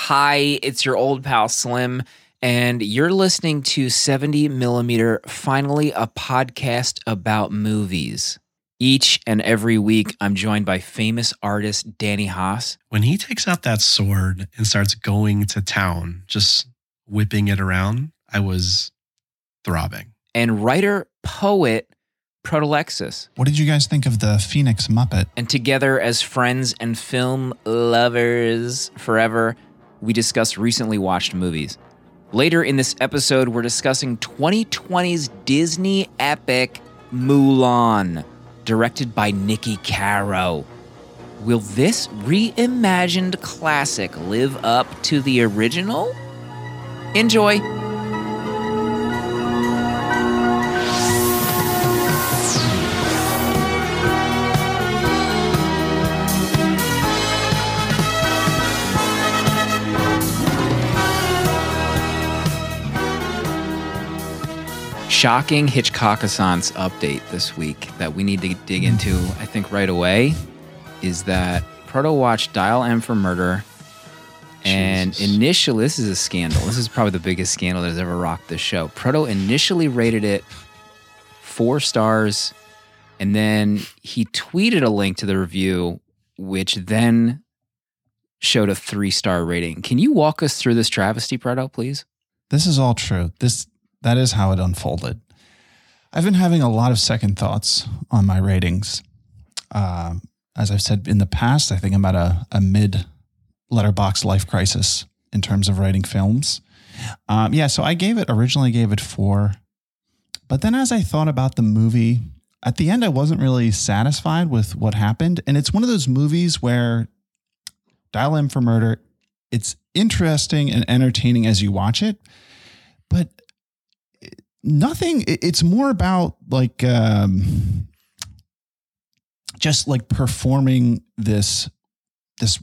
Hi, it's your old pal Slim, and you're listening to 70 Millimeter, finally a podcast about movies. Each and every week, I'm joined by famous artist Danny Haas. When he takes out that sword and starts going to town, just whipping it around, I was throbbing. and writer poet Protolexis. What did you guys think of the Phoenix Muppet? And together, as friends and film lovers forever, we discuss recently watched movies. Later in this episode, we're discussing 2020's Disney epic Mulan, directed by Niki Caro. Will this reimagined classic live up to the original? Enjoy. Shocking Hitchcockisance update this week that we need to dig hmm. into, I think, right away is that Proto watched Dial M for Murder. And Jesus. initially, this is a scandal. This is probably the biggest scandal that has ever rocked this show. Proto initially rated it four stars, and then he tweeted a link to the review, which then showed a three star rating. Can you walk us through this travesty, Proto, please? This is all true. This that is how it unfolded. I've been having a lot of second thoughts on my ratings. Uh, as I've said in the past, I think I'm at a, a mid letterboxd life crisis in terms of writing films. Um, yeah, so I gave it originally gave it four, but then as I thought about the movie, at the end I wasn't really satisfied with what happened, and it's one of those movies where Dial M for Murder, it's interesting and entertaining as you watch it, but nothing it's more about like um just like performing this this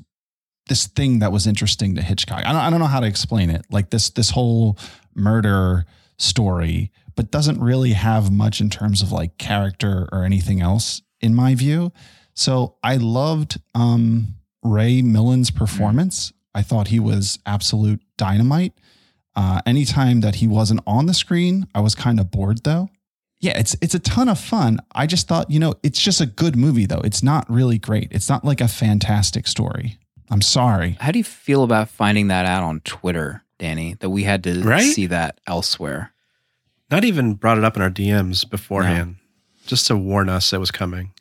this thing that was interesting to Hitchcock. I don't, I don't know how to explain it. Like this this whole murder story, but doesn't really have much in terms of like character or anything else in my view. So I loved um Ray Milland's performance. I thought he was absolute dynamite. Uh, anytime that he wasn't on the screen, I was kind of bored though. Yeah, it's it's a ton of fun. I just thought, you know, it's just a good movie though. It's not really great. It's not like a fantastic story. I'm sorry. How do you feel about finding that out on Twitter, Danny? That we had to Right? see that elsewhere. Not even brought it up in our DMs beforehand, just to warn us it was coming.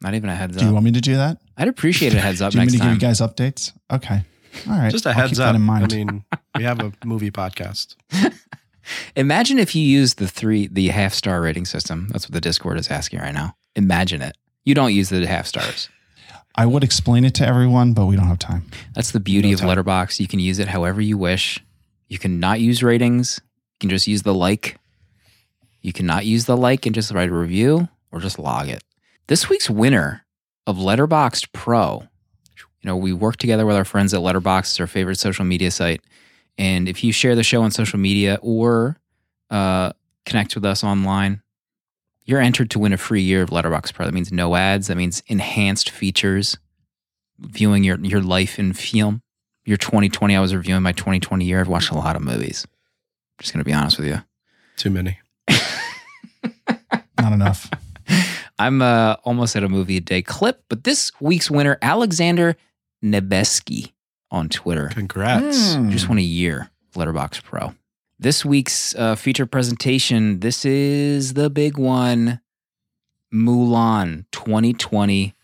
Not even a heads up. Do you want me to do that? I'd appreciate a heads up do you want me to time. give you guys updates? Okay. All right. Just a I'll heads up. In mind. I mean, we have a movie podcast. Imagine if you use the three, the half star rating system. That's what the Discord is asking right now. Imagine it. You don't use the half stars. I would explain it to everyone, but we don't have time. That's the beauty No of time. Letterboxd. You can use it however you wish. You can not use ratings. You can just use the like. You cannot use the like and just write a review or just log it. This week's winner of Letterboxd Pro. You know, we work together with our friends at Letterboxd, it's our favorite social media site. And if you share the show on social media or uh, connect with us online, you're entered to win a free year of Letterboxd Pro. That means no ads. That means enhanced features, viewing your your life in film. Your 2020, I was reviewing my 2020 year. I've watched a lot of movies. Just gonna be honest with you. Too many. Not enough. I'm uh, almost at a movie a day clip, but this week's winner, Alexander Nebeski on Twitter. Congrats. Hmm. Just won a year Letterboxd Pro. This week's uh, feature presentation, this is the big one Mulan 2020,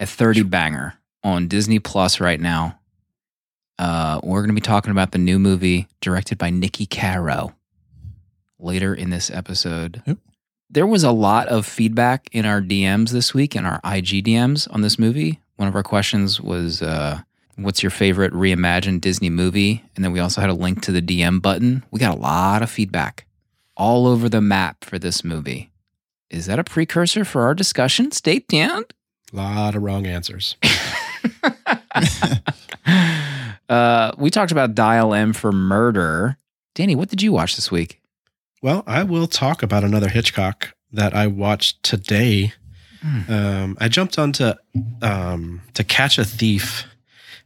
a 30 banger on Disney Plus right now. Uh, we're going to be talking about the new movie directed by Niki Caro later in this episode. Yep. There was a lot of feedback in our DMs this week, in our IG DMs on this movie. One of our questions was, uh, What's your favorite reimagined Disney movie? And then we also had a link to the DM button. We got a lot of feedback all over the map for this movie. Is that a precursor for our discussion? Stay tuned. A lot of wrong answers. uh, we talked about Dial M for Murder. Danny, what did you watch this week? Well, I will talk about another Hitchcock that I watched today. Hmm. Um, I jumped onto um, To Catch a Thief,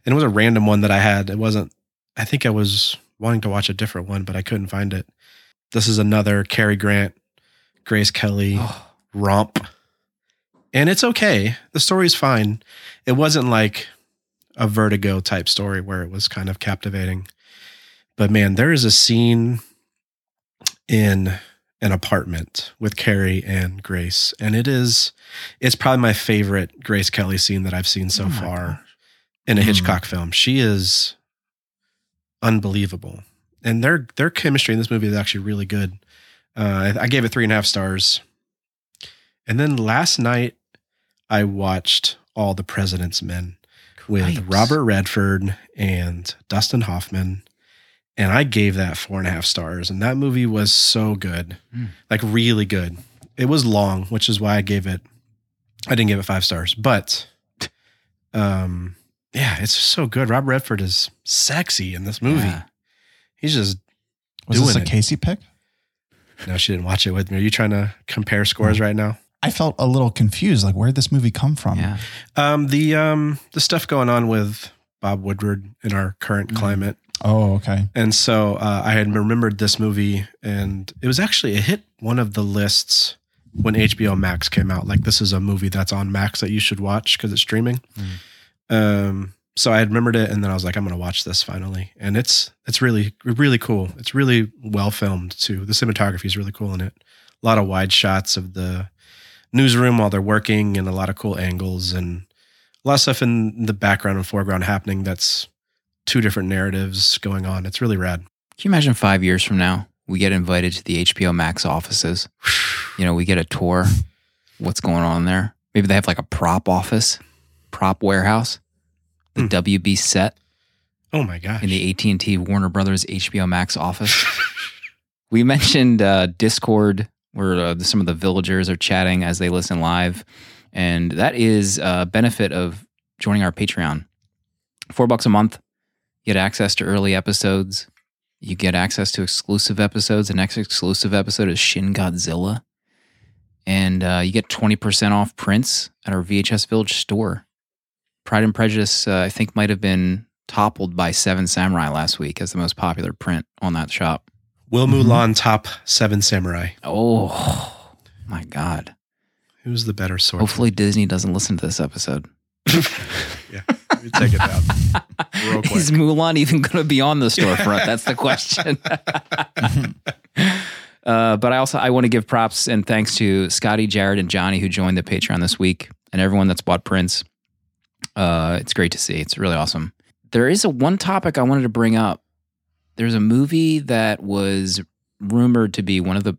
and it was a random one that I had. It wasn't I think I was wanting to watch a different one, but I couldn't find it. This is another Cary Grant, Grace Kelly Oh, romp. And it's okay. The story's fine. It wasn't like a vertigo type story where it was kind of captivating. But man, there is a scene in an apartment with Cary and Grace. And it is it's probably my favorite Grace Kelly scene that I've seen so Oh far gosh. in a Hmm. Hitchcock film. She is unbelievable. And their their chemistry in this movie is actually really good. Uh, I, I gave it three and a half stars. And then last night, I watched All the President's Men with Robert Redford and Dustin Hoffman. And I gave that four and a half stars. And that movie was so good, Mm. like really good. It was long, which is why I gave it, I didn't give it five stars. But um, yeah, it's so good. Rob Redford is sexy in this movie. Yeah. He's just, Was this a it. Casey pick? no, she didn't watch it with me. Are you trying to compare scores right now? I felt a little confused. Like, where'd this movie come from? Yeah. Um, the um, the stuff going on with Bob Woodward in our current Mhm. climate, Oh, okay. and so uh, I had remembered this movie, and it was actually it hit one of the lists when HBO Max came out. Like this is a movie that's on Max that you should watch because it's streaming. Um, so I had remembered it, and then I was like, I'm gonna watch this finally, and it's it's really really cool. It's really well filmed too. The cinematography is really cool in it. A lot of wide shots of the newsroom while they're working, and a lot of cool angles, and a lot of stuff in the background and foreground happening. That's two different narratives going on. It's really rad. Can you imagine five years from now, we get invited to the HBO Max offices? You know, we get a tour. What's going on there? Maybe they have like a prop office, prop warehouse, the Hmm. WB set Oh my gosh! in the AT and T Warner Brothers HBO Max office. we mentioned uh, Discord, where uh, some of the villagers are chatting as they listen live, and that is a benefit of joining our Patreon. Four bucks a month, you get access to early episodes. You get access to exclusive episodes. The next exclusive episode is Shin Godzilla, and uh, you get twenty percent off prints at our VHS Village store. Pride and Prejudice, uh, I think, might have been toppled by Seven Samurai last week as the most popular print on that shop. Will Mhm. Mulan top seven samurai? Oh my God. Who's the better sword? Hopefully, Disney doesn't listen to this episode. yeah, take it down. Real quick. Is Mulan even going to be on the storefront? That's the question. uh, but I also I want to give props and thanks to Scotty, Jared, and Johnny who joined the Patreon this week, and everyone that's bought prints. Uh, it's great to see. It's really awesome. There is a one topic I wanted to bring up. There's a movie that was rumored to be one of the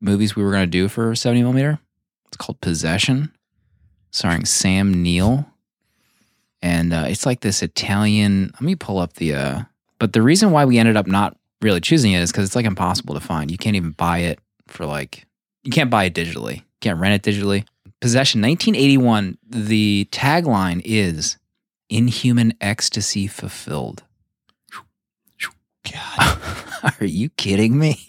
movies we were going to do for 70 millimeter. It's called Possession, starring Sam Neill and uh, it's like this Italian. Let me pull up the. Uh, but the reason why we ended up not really choosing it is because it's like impossible to find. You can't even buy it for like. You can't buy it digitally. You can't rent it digitally. Possession, 1981. The tagline is "Inhuman ecstasy fulfilled." God. Are you kidding me?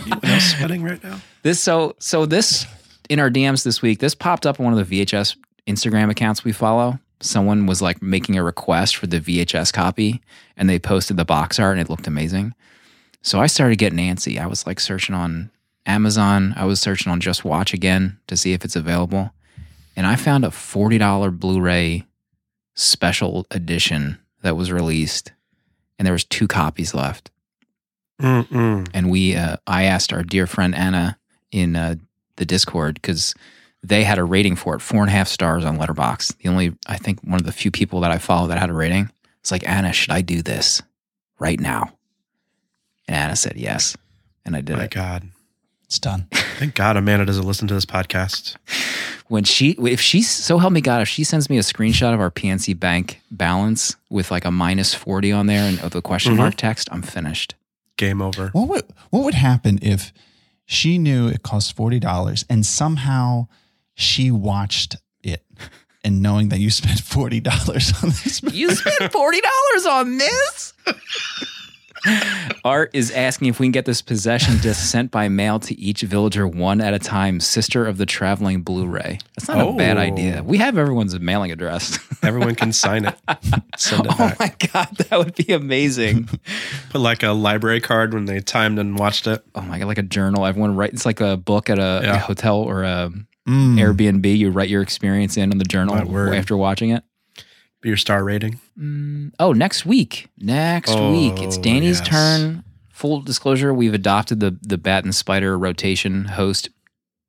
Anyone else sweating right now? This so so this in our DMs this week. This popped up on one of the VHS Instagram accounts we follow. Someone was like making a request for the VHS copy, and they posted the box art, and it looked amazing. So I started getting antsy. I was like searching on Amazon. I was searching on Just Watch again to see if it's available, and I found a forty dollar Blu-ray special edition that was released, and there was two copies left Mm-mm. and we uh, I asked our dear friend Anna in uh, the Discord because they had a rating for it, four and a half stars on Letterboxd. The only I think one of the few people that I follow that had a rating. It's like Anna, should I do this right now? And Anna said yes, and I did My it. God. It's done. Thank God Amanda doesn't listen to this podcast. When she, if she, so help me God, if she sends me a screenshot of our PNC Bank balance with like a minus forty on there and the question Mhm. mark text, I'm finished. Game over. What would what would happen if she knew it cost forty dollars and somehow she watched it and knowing that you spent forty dollars on this movie? You spent forty dollars on this? Art is asking if we can get this possession disc sent by mail to each villager one at a time. Sister of the traveling Blu-ray. That's not a bad Oh. idea. We have everyone's mailing address. Everyone can sign it. Send it oh back. my god, that would be amazing. Put like a library card when they timed and watched it. oh my god, like a journal. Everyone write. It's like a book at a, Yeah. hotel or a Mm. Airbnb. You write your experience in on the journal after watching it. Be your star rating. Mm, oh, next week. Next week. It's Oh, Danny's yes. turn. Full disclosure, we've adopted the the Bat and Spider rotation host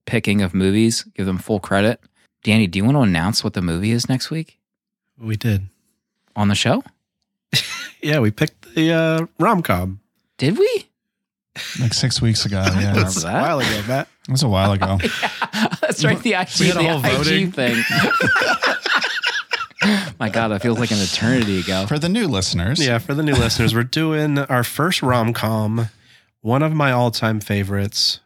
picking of movies. Give them full credit. Danny, do you want to announce what the movie is next week We did. on the show? Yeah, we picked the uh, rom com. Did we? Like six weeks ago. Yeah, remember that's- a while ago, Matt. It was a while ago. That's right. The IG, We had a the whole voting. IG thing. My God, that feels like an eternity ago. For the new listeners, Yeah, for the new listeners, we're doing our first rom com, one of my all time favorites,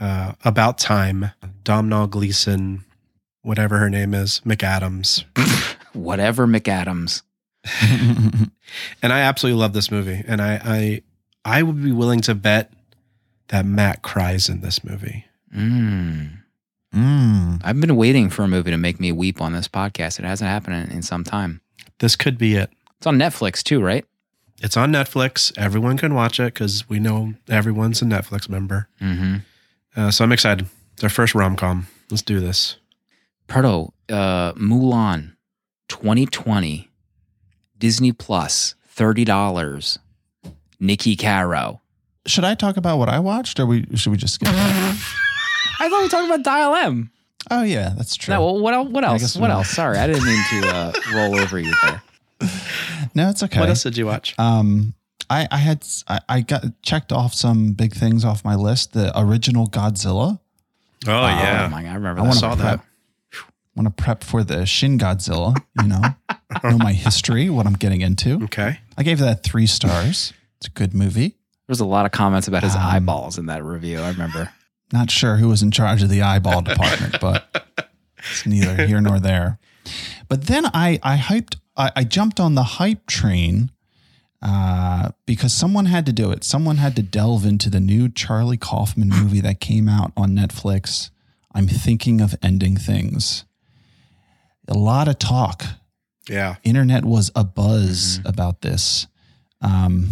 uh, About Time, Domhnall Gleeson, whatever her name is, McAdams. Whatever McAdams. And I absolutely love this movie. And I, I, I would be willing to bet that Matt cries in this movie. Mm. Mm. I've been waiting for a movie to make me weep on this podcast. It hasn't happened in, in some time. This could be it. It's on Netflix too, right? It's on Netflix. Everyone can watch it because we know everyone's a Netflix member. Mm-hmm. Uh, so I'm excited. It's our first rom com. Let's do this. Proto, uh, Mulan, 2020, Disney Plus, $30. Niki Caro. Should I talk about what I watched, or we should we just skip? that? I thought we were talking about Dial M. oh yeah, that's true. No, well, what else? What else? guess What we- else? Sorry, I didn't mean to uh, roll over you there. No, it's okay. What else did you watch? Um, I, I had I, I got checked off some big things off my list. The original Godzilla. Oh, yeah. Oh my god, I remember I that. wanna saw that. Want to prep for the Shin Godzilla? You know, know my history, what I'm getting into. Okay. I gave that three stars. It's a good movie. There was a lot of comments about his Um, eyeballs in that review. I remember. Not sure who was in charge of the eyeball department, but it's neither here nor there. But then I I hyped I, I jumped on the hype train uh, because someone had to do it. Someone had to delve into the new Charlie Kaufman movie that came out on Netflix. I'm thinking of ending things. A lot of talk Yeah. internet was a buzz about this. Um,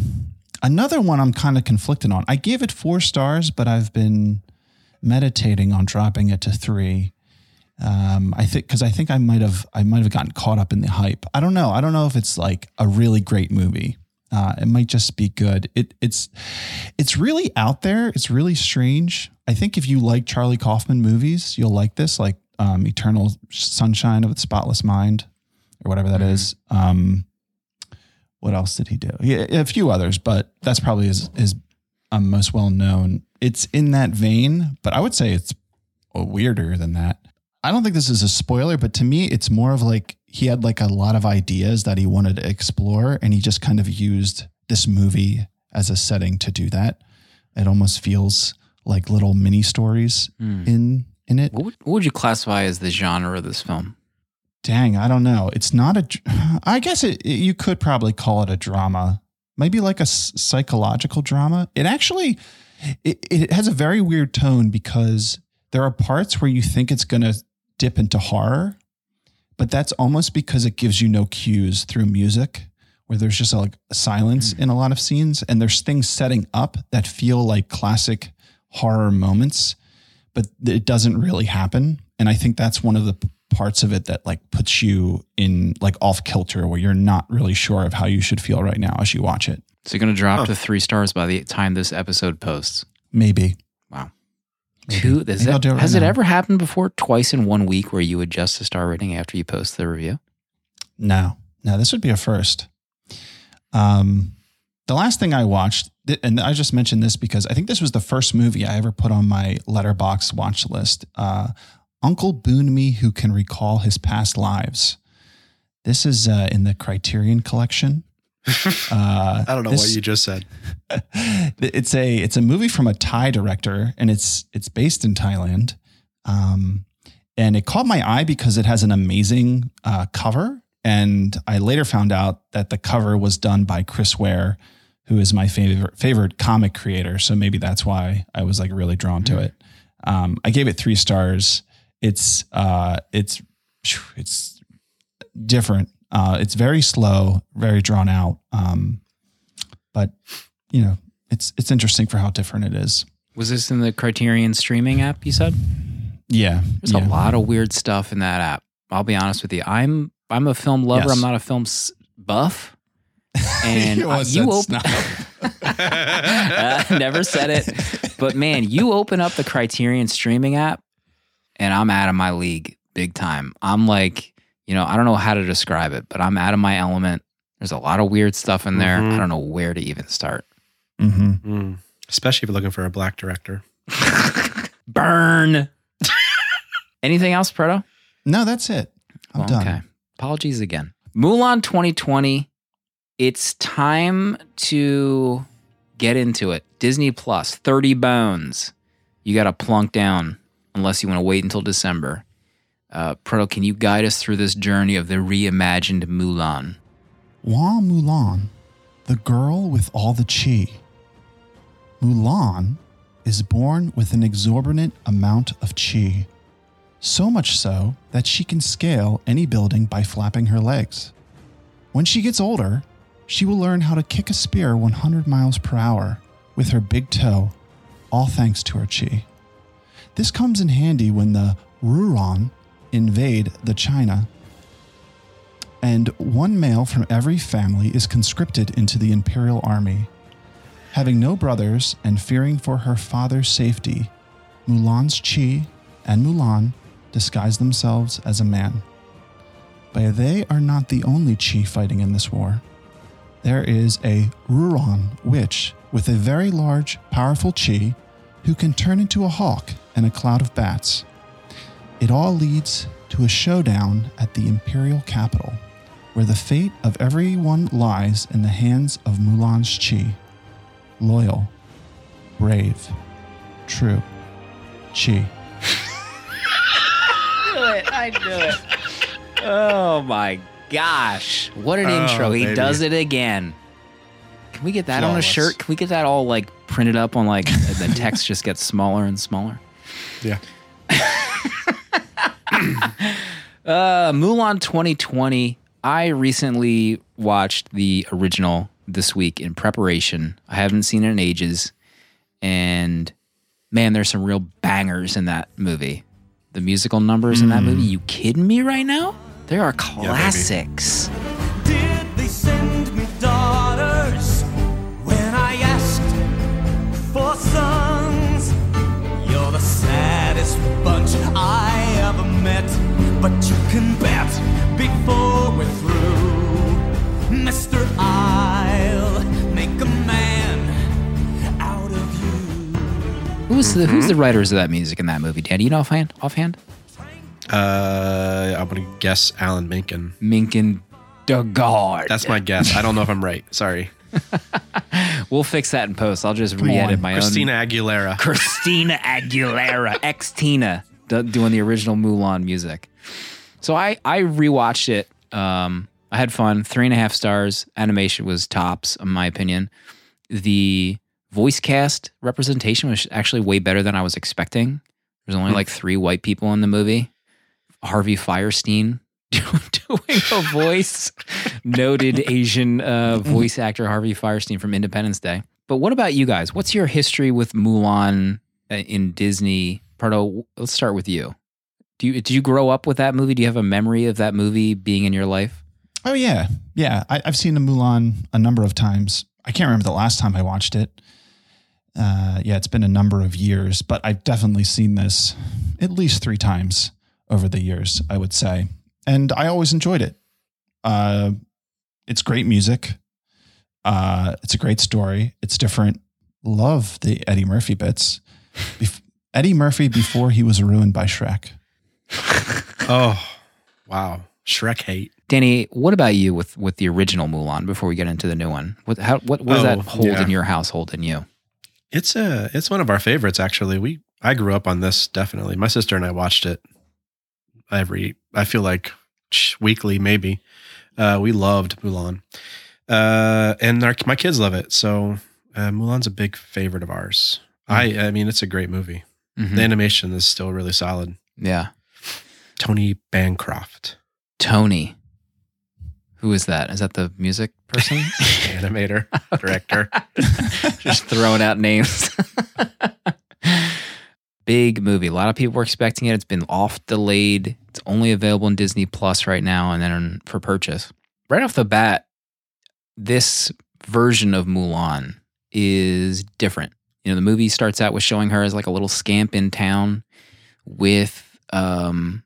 another one I'm kind of conflicted on. I gave it four stars, but I've been meditating on dropping it to three. Um, I think because I think I might have I might have gotten caught up in the hype. I don't know. I don't know if it's like a really great movie. Uh, it might just be good. It, it's it's really out there. It's really strange. I think if you like Charlie Kaufman movies, you'll like this, like um, Eternal Sunshine of the Spotless Mind, or whatever that is. Um, what else did he do? Yeah, a few others, but that's probably his his um, most well known. It's in that vein, but I would say it's weirder than that. I don't think this is a spoiler, but to me, it's more of like he had like a lot of ideas that he wanted to explore, and he just kind of used this movie as a setting to do that. It almost feels like little mini stories Hmm. in in it. What would, what would you classify as the genre of this film? Dang, I don't know. It's not a. I guess it, it- you could probably call it a drama. Maybe like a psychological drama. It actually, it, it has a very weird tone because there are parts where you think it's going to dip into horror, but that's almost because it gives you no cues through music, where there's just like silence hmm. in a lot of scenes, and there's things setting up that feel like classic horror moments, but it doesn't really happen. And I think that's one of the parts of it that like puts you in like off kilter, where you're not really sure of how you should feel right now as you watch it. So you're going to drop Huh. to three stars by the time this episode posts. Maybe. Wow. Maybe. Two. Is Maybe I'll that, do it right has it ever happened before? Twice in one week where you adjust the star rating after you post the review? No, no, this would be a first. Um, the last thing I watched, and I just mentioned this because I think this was the first movie I ever put on my letterboxd watch list. Uh, Uncle Boonmee Who Can Recall His Past Lives. This is uh, in the Criterion Collection. Uh, I don't know this- what you just said. it's a it's a movie from a Thai director, and it's it's based in Thailand. Um, and it caught my eye because it has an amazing uh, cover. And I later found out that the cover was done by Chris Ware, who is my favorite favorite comic creator. So maybe that's why I was like really drawn to it. Um, I gave it three stars. It's uh, it's it's different. Uh, it's very slow, very drawn out. Um, but you know, it's it's interesting for how different it is. Was this in the Criterion streaming app? You said Yeah, there's yeah. a lot of weird stuff in that app. I'll be honest with you. I'm I'm a film lover. Yes. I'm not a film s- buff. And You uh, almost you open. Uh, never said it. But man, you open up the Criterion streaming app, and I'm out of my league big time. I'm like, you know, I don't know how to describe it, but I'm out of my element. There's a lot of weird stuff in there. Mhm. I don't know where to even start. hmm Mm. Especially if you're looking for a black director. Burn. Anything else, Proto? No, that's it. I'm Well, done. Okay. Apologies again. Mulan 2020. It's time to get into it. Disney Plus, 30 bones. You got to plunk down unless you want to wait until December. Uh, Proto, can you guide us through this journey of the reimagined Mulan? Hua Mulan, the girl with all the chi. Mulan is born with an exorbitant amount of chi, so much so that she can scale any building by flapping her legs. When she gets older, she will learn how to kick a spear 100 miles per hour with her big toe, all thanks to her chi. This comes in handy when the Rouran invade the China and one male from every family is conscripted into the imperial army. Having no brothers and fearing for her father's safety, Mulan's Chi and Mulan disguise themselves as a man. But they are not the only Chi fighting in this war. There is a Rouran witch with a very large, powerful Chi who can turn into a hawk and a cloud of bats. It all leads to a showdown at the imperial capital where the fate of everyone lies in the hands of Mulan's Chi. Loyal, brave, true, Chi. knew it. I knew it. Oh my gosh. What an Oh, intro. He baby. does it again. Can we get that on a Flawless. shirt? Can we get that all like printed up on like the text just gets smaller and smaller? Yeah. Uh, Mulan 2020. I recently watched the original this week in preparation. I haven't seen it in ages. And man, there's some real bangers in that movie. The musical numbers in that movie. You kidding me right now? They are classics. Did bunch I ever met, but you can bet before we're through, Mister, I'll make a man out of you. Who's the Who's the writers of that music in that movie? Dan, do you know offhand? Offhand? Uh, I'm gonna guess Alan Menken. Minkin Dugard. That's my guess. I don't know if I'm right. Sorry. We'll fix that in post. I'll just Come re-edit on. my Christina own. Aguilera. Christina Aguilera, ex Tina, doing the original Mulan music. So I I rewatched it. Um, I had fun. Three and a half stars. Animation was tops, in my opinion. The voice cast representation was actually way better than I was expecting. There's only like three white people in the movie. Harvey Fierstein doing a voice. Noted Asian uh, voice actor Harvey Fierstein from Independence Day. But what about you guys? What's your history with Mulan uh, in Disney? Pardo, let's start with you. Do you did you grow up with that movie? Do you have a memory of that movie being in your life? Oh yeah, yeah. I, I've seen the Mulan a number of times. I can't remember the last time I watched it. Uh, yeah, it's been a number of years, but I've definitely seen this at least three times over the years. I would say, and I always enjoyed it. Uh, it's great music. Uh, it's a great story. It's different. Love the Eddie Murphy bits. Bef- Eddie Murphy before he was ruined by Shrek. Oh, wow. Shrek hate. Danny, what about you with with the original Mulan? Before we get into the new one, what how, what, what does that Oh, hold yeah. in your household and you? It's a it's one of our favorites actually. We I grew up on this definitely. My sister and I watched it every I feel like weekly maybe. Uh, we loved Mulan. Uh, and our, my kids love it. So uh, Mulan's a big favorite of ours. I I mean, it's a great movie. Mhm. The animation is still really solid. yeah. Tony Bancroft, Tony. Who is that? Is that the music person? animator, director. Just throwing out names. Big movie. A lot of people were expecting it. It's been off delayed. It's only available in Disney Plus right now and then for purchase. Right off the bat, this version of Mulan is different. You know, the movie starts out with showing her as like a little scamp in town with um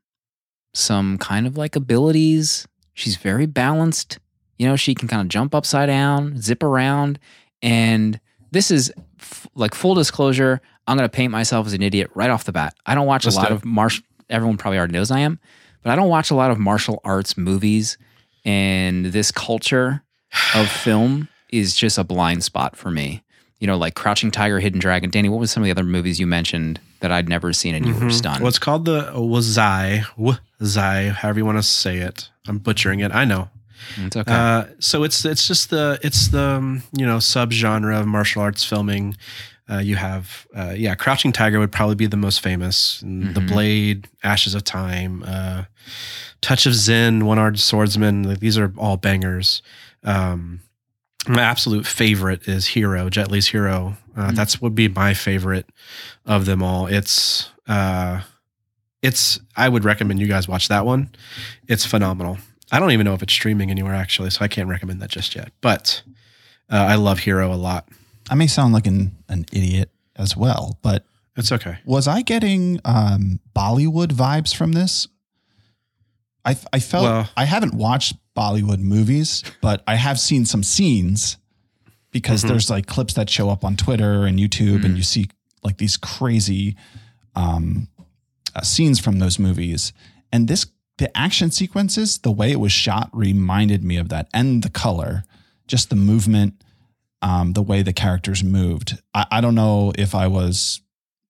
some kind of like abilities. She's very balanced. You know, she can kind of jump upside down, zip around, and this is f- like full disclosure. I'm going to paint myself as an idiot right off the bat. I don't watch Let's a lot of martial. Everyone probably already knows I am, but I don't watch a lot of martial arts movies, and this culture of film is just a blind spot for me. You know, like Crouching Tiger, Hidden Dragon. Danny, what was some of the other movies you mentioned that I'd never seen and you were Mhm. stunned? Well, it's called the Wazai, Wazai, however you want to say it. I'm butchering it. I know. it's okay. Uh, so it's it's just the it's the um, you know subgenre of martial arts filming. Uh, you have uh, yeah, Crouching Tiger would probably be the most famous. And The. Blade, Ashes of Time, uh, Touch of Zen, One Armed Swordsman. Like, these are all bangers. Um, my absolute favorite is Hero, Jet Li's Hero. Uh, Mm. That's would be my favorite of them all. It's uh, it's I would recommend you guys watch that one. It's phenomenal. I don't even know if it's streaming anywhere actually, so I can't recommend that just yet. But uh, I love Hero a lot. I may sound like an, an idiot as well, but It's okay. was I getting um, Bollywood vibes from this? I, I felt Well- I haven't watched Bollywood movies, but I have seen some scenes because Mhm. there's like clips that show up on Twitter and YouTube, and Mm. you see like these crazy um, uh, scenes from those movies. And this, the action sequences, the way it was shot reminded me of that, and the color, just the movement, um, the way the characters moved. I, I don't know if I was,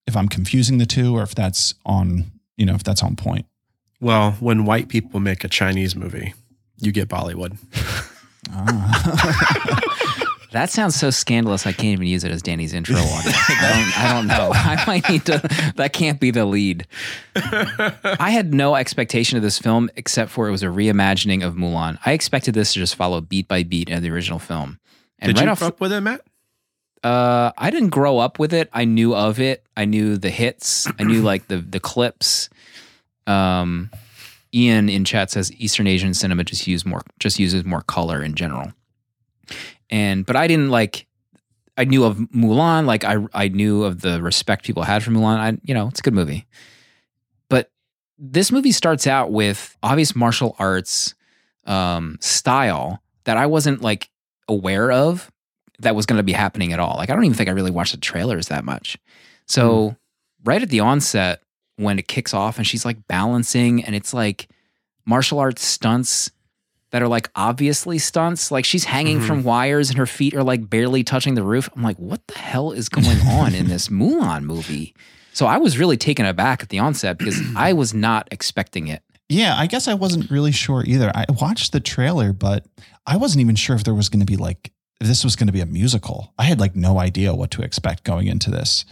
if I'm confusing the two, or if that's on, you know, if that's on point. Well, when white people make a Chinese movie, you get Bollywood. Ah. That sounds so scandalous. I can't even use it as Danny's intro on it. I don't, I don't know. I might need to. That can't be the lead. I had no expectation of this film except for it was a reimagining of Mulan. I expected this to just follow beat by beat in the original film. And Did right you off, grow up with it, Matt? uh, I didn't grow up with it. I knew of it. I knew the hits. I knew like the the clips. Um, Ian in chat says Eastern Asian cinema just use more just uses more color in general. And but I didn't like. I knew of Mulan. Like I I knew of the respect people had for Mulan. I you know it's a good movie. But this movie starts out with obvious martial arts um, style that I wasn't like aware of that was going to be happening at all. Like I don't even think I really watched the trailers that much. So right at the onset when it kicks off and she's like balancing and it's like martial arts stunts that are like obviously stunts. Like she's hanging Mhm. from wires and her feet are like barely touching the roof. I'm like, what the hell is going on in this Mulan movie? So I was really taken aback at the onset because I was not expecting it. Yeah, I guess I wasn't really sure either. I watched the trailer, but I wasn't even sure if there was going to be like if this was going to be a musical. I had like no idea what to expect going into this.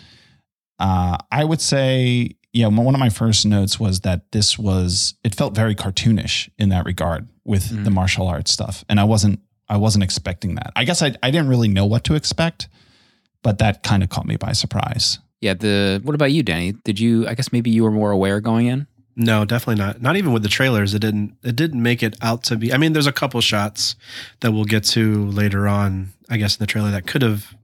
Uh, I would say, yeah, one of my first notes was that this was it felt very cartoonish in that regard with the Mm. martial arts stuff, and I wasn't I wasn't expecting that. I guess I I didn't really know what to expect, but that kind of caught me by surprise. Yeah, the what about you, Danny? Did you I guess maybe you were more aware going in? No, definitely not. Not even with the trailers. It didn't. It didn't make it out to be. I mean, there's a couple shots that we'll get to later on. I guess in the trailer that could have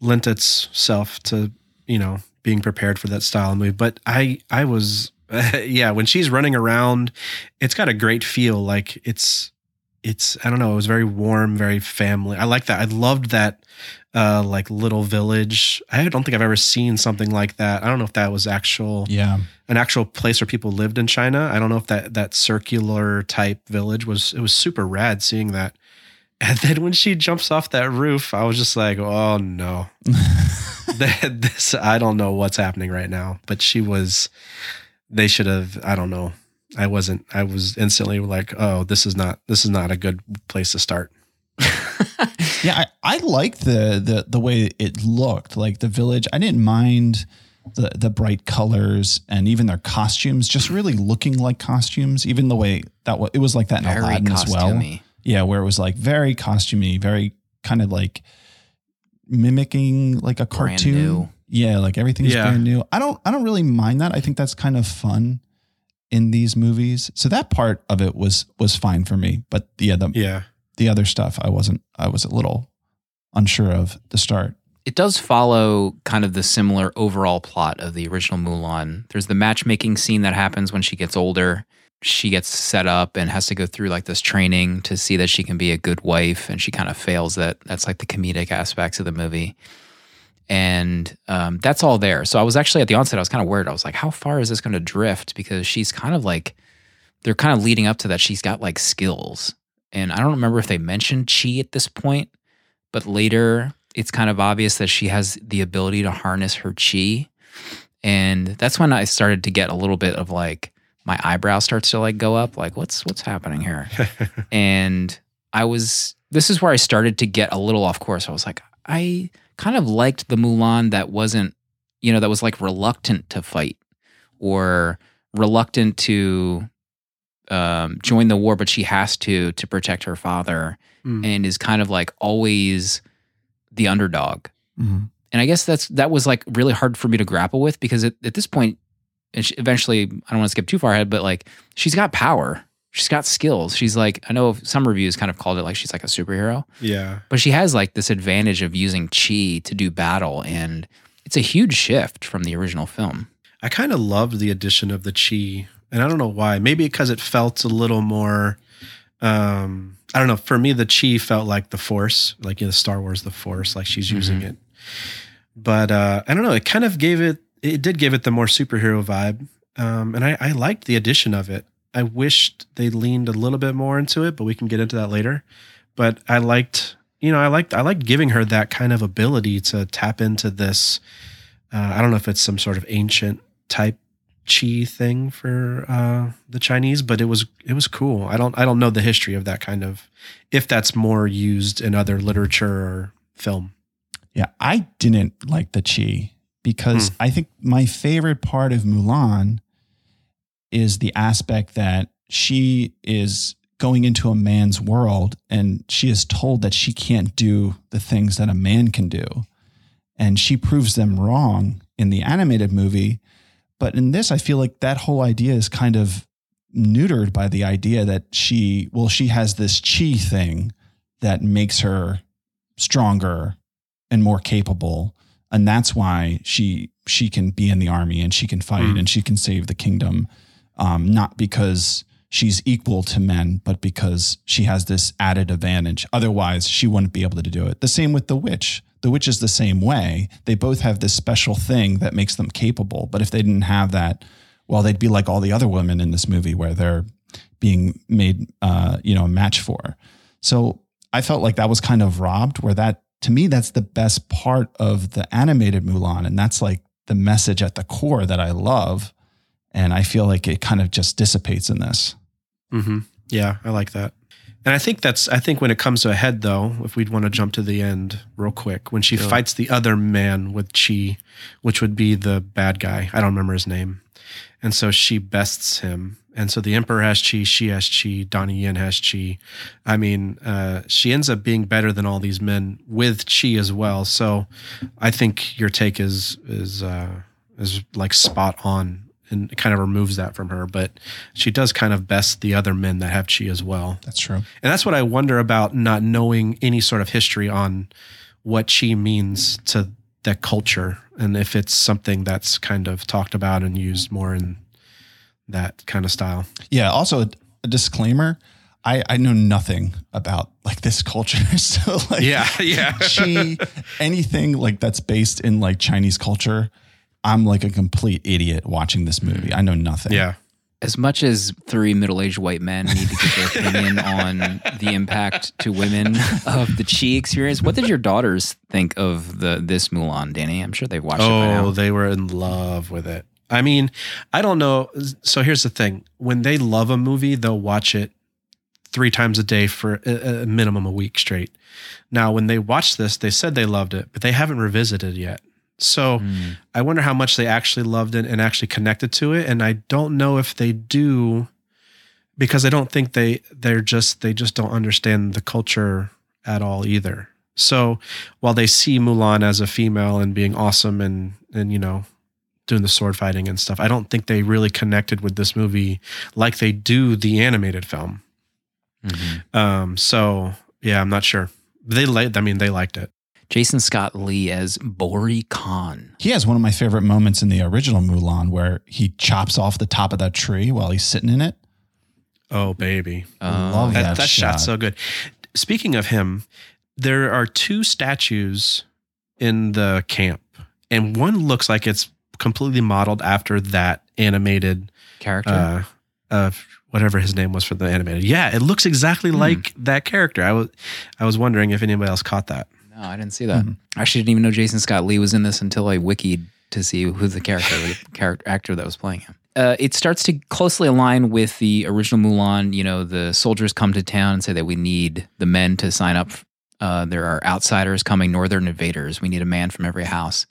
lent itself to you know being prepared for that style of movie. But I, I was, yeah. When she's running around, it's got a great feel. Like it's, it's. I don't know. It was very warm, very family. I like that. I loved that. Uh, like little village. I don't think I've ever seen something like that. I don't know if that was actual Yeah, an actual place where people lived in China. I don't know if that that circular type village was it was super rad seeing that. And then when she jumps off that roof, I was just like, "Oh no." That- this I don't know what's happening right now, but she was they should have I don't know. I wasn't I was instantly like, "Oh, this is not this is not a good place to start." yeah, I, I liked the the the way it looked, like the village. I didn't mind the the bright colors and even their costumes, just really looking like costumes. Even the way that was, it was like that in Very Aladdin as well. Yeah, where it was like very costumey, very kind of like mimicking like a Brand cartoon. new. Yeah, like everything's Yeah. brand new. I don't I don't really mind that. I think that's kind of fun in these movies. So that part of it was was fine for me. But yeah, the Yeah. the other stuff I wasn't I was a little unsure of at the start. It does follow kind of the similar overall plot of the original Mulan. There's the matchmaking scene that happens when she gets older. She gets set up and has to go through like this training to see that she can be a good wife, and she kind of fails that. That's like the comedic aspects of the movie. And um, that's all there. So I was actually at the onset, I was kind of worried. I was like, how far is this going to drift? Because she's kind of like, they're kind of leading up to that. She's got like skills. And I don't remember if they mentioned chi at this point, but later it's kind of obvious that she has the ability to harness her chi. And that's when I started to get a little bit of like, my eyebrow starts to like go up, like, what's what's happening here? and I was this is where I started to get a little off course. I was like, I kind of liked the Mulan that wasn't, you know, that was like reluctant to fight or reluctant to um, join the war, but she has to to protect her father, Mm. and is kind of like always the underdog. Mhm. And I guess that's that was like really hard for me to grapple with because at, at this point, and she, eventually, I don't want to skip too far ahead, but like she's got power, she's got skills. She's like I know some reviews kind of called it like she's like a superhero, Yeah. but she has like this advantage of using chi to do battle, and it's a huge shift from the original film. I kind of loved the addition of the chi, and I don't know why. Maybe because it felt a little more. Um, I don't know. For me, the chi felt like the Force, like in the Star Wars, the Force, like she's using it. But uh, I don't know. It kind of gave it. It did give it the more superhero vibe, um, and I, I liked the addition of it. I wished they leaned a little bit more into it, but we can get into that later. But I liked, you know, I liked I liked giving her that kind of ability to tap into this. Uh, I don't know if it's some sort of ancient type chi thing for uh, the Chinese, but it was it was cool. I don't I don't know the history of that kind of if that's more used in other literature or film. Yeah, I didn't like the chi because I think my favorite part of Mulan is the aspect that she is going into a man's world and she is told that she can't do the things that a man can do. And she proves them wrong in the animated movie. But in this, I feel like that whole idea is kind of neutered by the idea that she, well, she has this chi thing that makes her stronger and more capable and that's why she she can be in the army and she can fight Mm. and she can save the kingdom um, not because she's equal to men but because she has this added advantage. Otherwise she wouldn't be able to do it. The same with the witch. The witch is the same way. They both have this special thing that makes them capable. But if they didn't have that well they'd be like all the other women in this movie where they're being made uh, you know a match for. So I felt like that was kind of robbed, where that to me, that's the best part of the animated Mulan. And that's like the message at the core that I love. And I feel like it kind of just dissipates in this. hmm Yeah, I like that. And I think that's I think when it comes to a head though, if we'd want to jump to the end real quick, when she Sure. fights the other man with chi, which would be the bad guy. I don't remember his name. And so she bests him. And so the emperor has chi, she has chi, Donnie Yen has chi. I mean, uh, she ends up being better than all these men with chi as well. So I think your take is is uh, is like spot on and kind of removes that from her. But she does kind of best the other men that have chi as well. That's true. And that's what I wonder about not knowing any sort of history on what chi means to that culture and if it's something that's kind of talked about and used more in that kind of style. Yeah. Also, a, disclaimer I, I know nothing about like this culture. so, like, yeah. chi, anything like that's based in like Chinese culture, I'm like a complete idiot watching this movie. I know nothing. Yeah. As much as three middle-aged white men need to get their opinion on the impact to women of the chi experience, what did your daughters think of the this Mulan, Danny? I'm sure they've watched it Oh, they were in love with it. I mean, I don't know. So here's the thing when they love a movie, they'll watch it three times a day for a, a minimum a week straight. Now, when they watched this, they said they loved it, but they haven't revisited yet. So Hmm. I wonder how much they actually loved it and actually connected to it. And I don't know if they do because I don't think they they're just they just don't understand the culture at all either. So while they see Mulan as a female and being awesome and and you know doing the sword fighting and stuff, I don't think they really connected with this movie like they do the animated film. Mhm. Um, so yeah, I'm not sure. They like. I mean, they liked it. Jason Scott Lee as Bori Khan. He has one of my favorite moments in the original Mulan where he chops off the top of that tree while he's sitting in it. Oh baby, I love that, that, that shot. shot's so good. Speaking of him, there are two statues in the camp, and one looks like it's completely modeled after that animated, Character. uh, uh, whatever his name was for the animated. Yeah, it looks exactly Hmm. like that character. I was, I was wondering if anybody else caught that. No, I didn't see that. Mhm. I actually didn't even know Jason Scott Lee was in this until I wikied to see who the character, the character actor that was playing him. Uh, it starts to closely align with the original Mulan. You know, the soldiers come to town and say that we need the men to sign up. Uh, there are outsiders coming, northern invaders. We need a man from every house.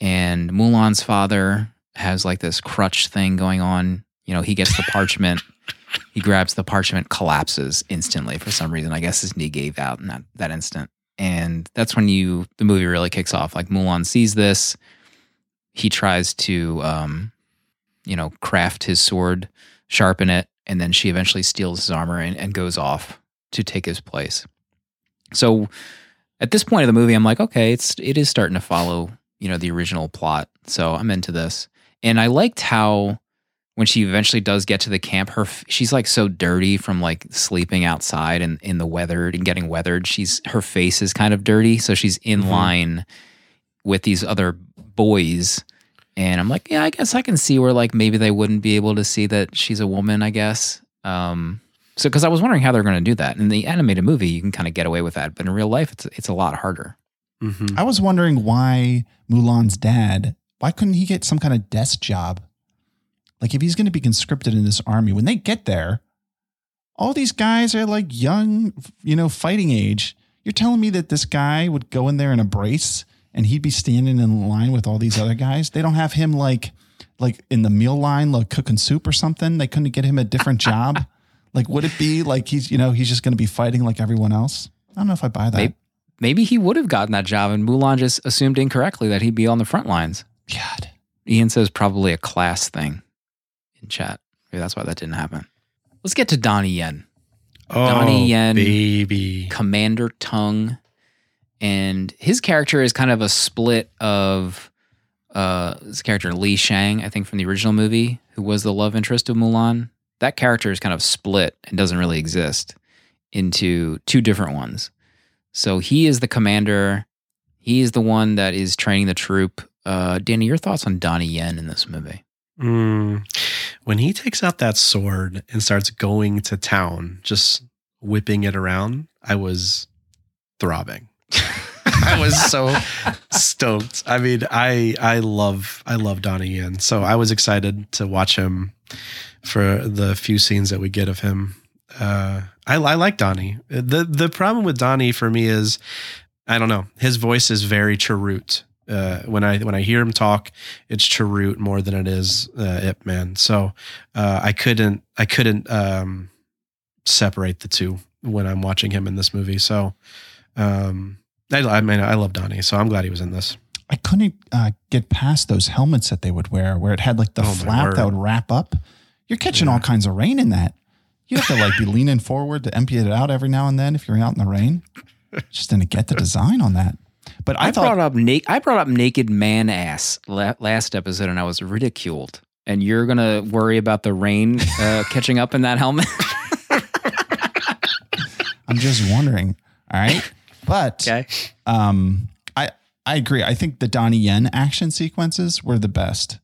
And Mulan's father has like this crutch thing going on. You know, he gets the parchment. He grabs the parchment, collapses instantly for some reason. I guess his knee gave out in that, that instant. And that's when you the movie really kicks off. Like Mulan sees this, he tries to um, you know, craft his sword, sharpen it, and then she eventually steals his armor and, and goes off to take his place. So at this point of the movie, I'm like, okay, it's it is starting to follow, you know, the original plot. So I'm into this. And I liked how when she eventually does get to the camp, her she's like so dirty from like sleeping outside and in the weathered and getting weathered. She's her face is kind of dirty, so she's in Mhm. line with these other boys. And I'm like, yeah, I guess I can see where like maybe they wouldn't be able to see that she's a woman. I guess. Um, so because I was wondering how they're going to do that in the animated movie, you can kind of get away with that, but in real life, it's it's a lot harder. Mm-hmm. I was wondering why Mulan's dad, why couldn't he get some kind of desk job? Like if he's going to be conscripted in this army, when they get there, all these guys are like young, you know, fighting age. You're telling me that this guy would go in there in a brace and he'd be standing in line with all these other guys? They don't have him like like in the meal line, like cooking soup or something. They couldn't get him a different job. like would it be like he's, you know, he's just going to be fighting like everyone else? I don't know if I buy that. Maybe, maybe he would have gotten that job, and Mulan just assumed incorrectly that he'd be on the front lines. God. Ian says probably a class thing in chat. Maybe that's why that didn't happen. Let's get to Donnie Yen, Oh, Donnie Yen. baby. Commander Tung, and his character is kind of a split of uh, his character Li Shang, I think from the original movie, who was the love interest of Mulan. That character is kind of split and doesn't really exist into two different ones. So he is the commander. He is the one that is training the troop. Uh, Danny, your thoughts on Donnie Yen in this movie? Mm. When he takes out that sword and starts going to town, just whipping it around, I was throbbing. I was so stoked. I mean, I I love I love Donnie Yen, so I was excited to watch him for the few scenes that we get of him. Uh, I, I like Donnie. the The problem with Donnie for me is, I don't know. His voice is very Chirrut. Uh, when I when I hear him talk, it's Chirrut more than it is uh, Ip Man. So uh, I couldn't I couldn't um, separate the two when I'm watching him in this movie. So um, I, I mean I love Donnie, so I'm glad he was in this. I couldn't uh, get past those helmets that they would wear, where it had like the Oh, flap that would wrap up. You're catching Yeah. all kinds of rain in that. You have to like be leaning forward to empty it out every now and then if you're out in the rain. Just didn't get the design on that. But I, I, thought brought up na- I brought up naked man ass la- last episode, and I was ridiculed. And you're gonna worry about the rain uh, catching up in that helmet? I'm just wondering. All right, but um, I I agree. I think the Donnie Yen action sequences were the best.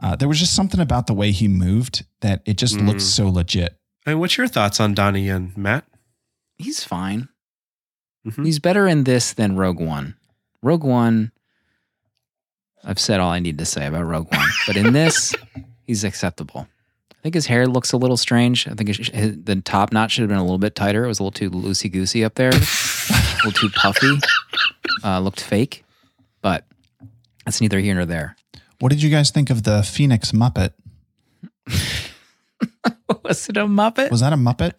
Uh, there was just something about the way he moved that it just looked Mm. so legit. I mean, what's your thoughts on Donnie Yen, Matt? He's fine. Mhm. He's better in this than Rogue One. Rogue One, I've said all I need to say about Rogue One, but in this, he's acceptable. I think his hair looks a little strange. I think his, his, the top knot should have been a little bit tighter. It was a little too loosey goosey up there, a little too puffy. Uh, looked fake, but that's neither here nor there. What did you guys think of the Phoenix Muppet? was it a Muppet Was that a Muppet?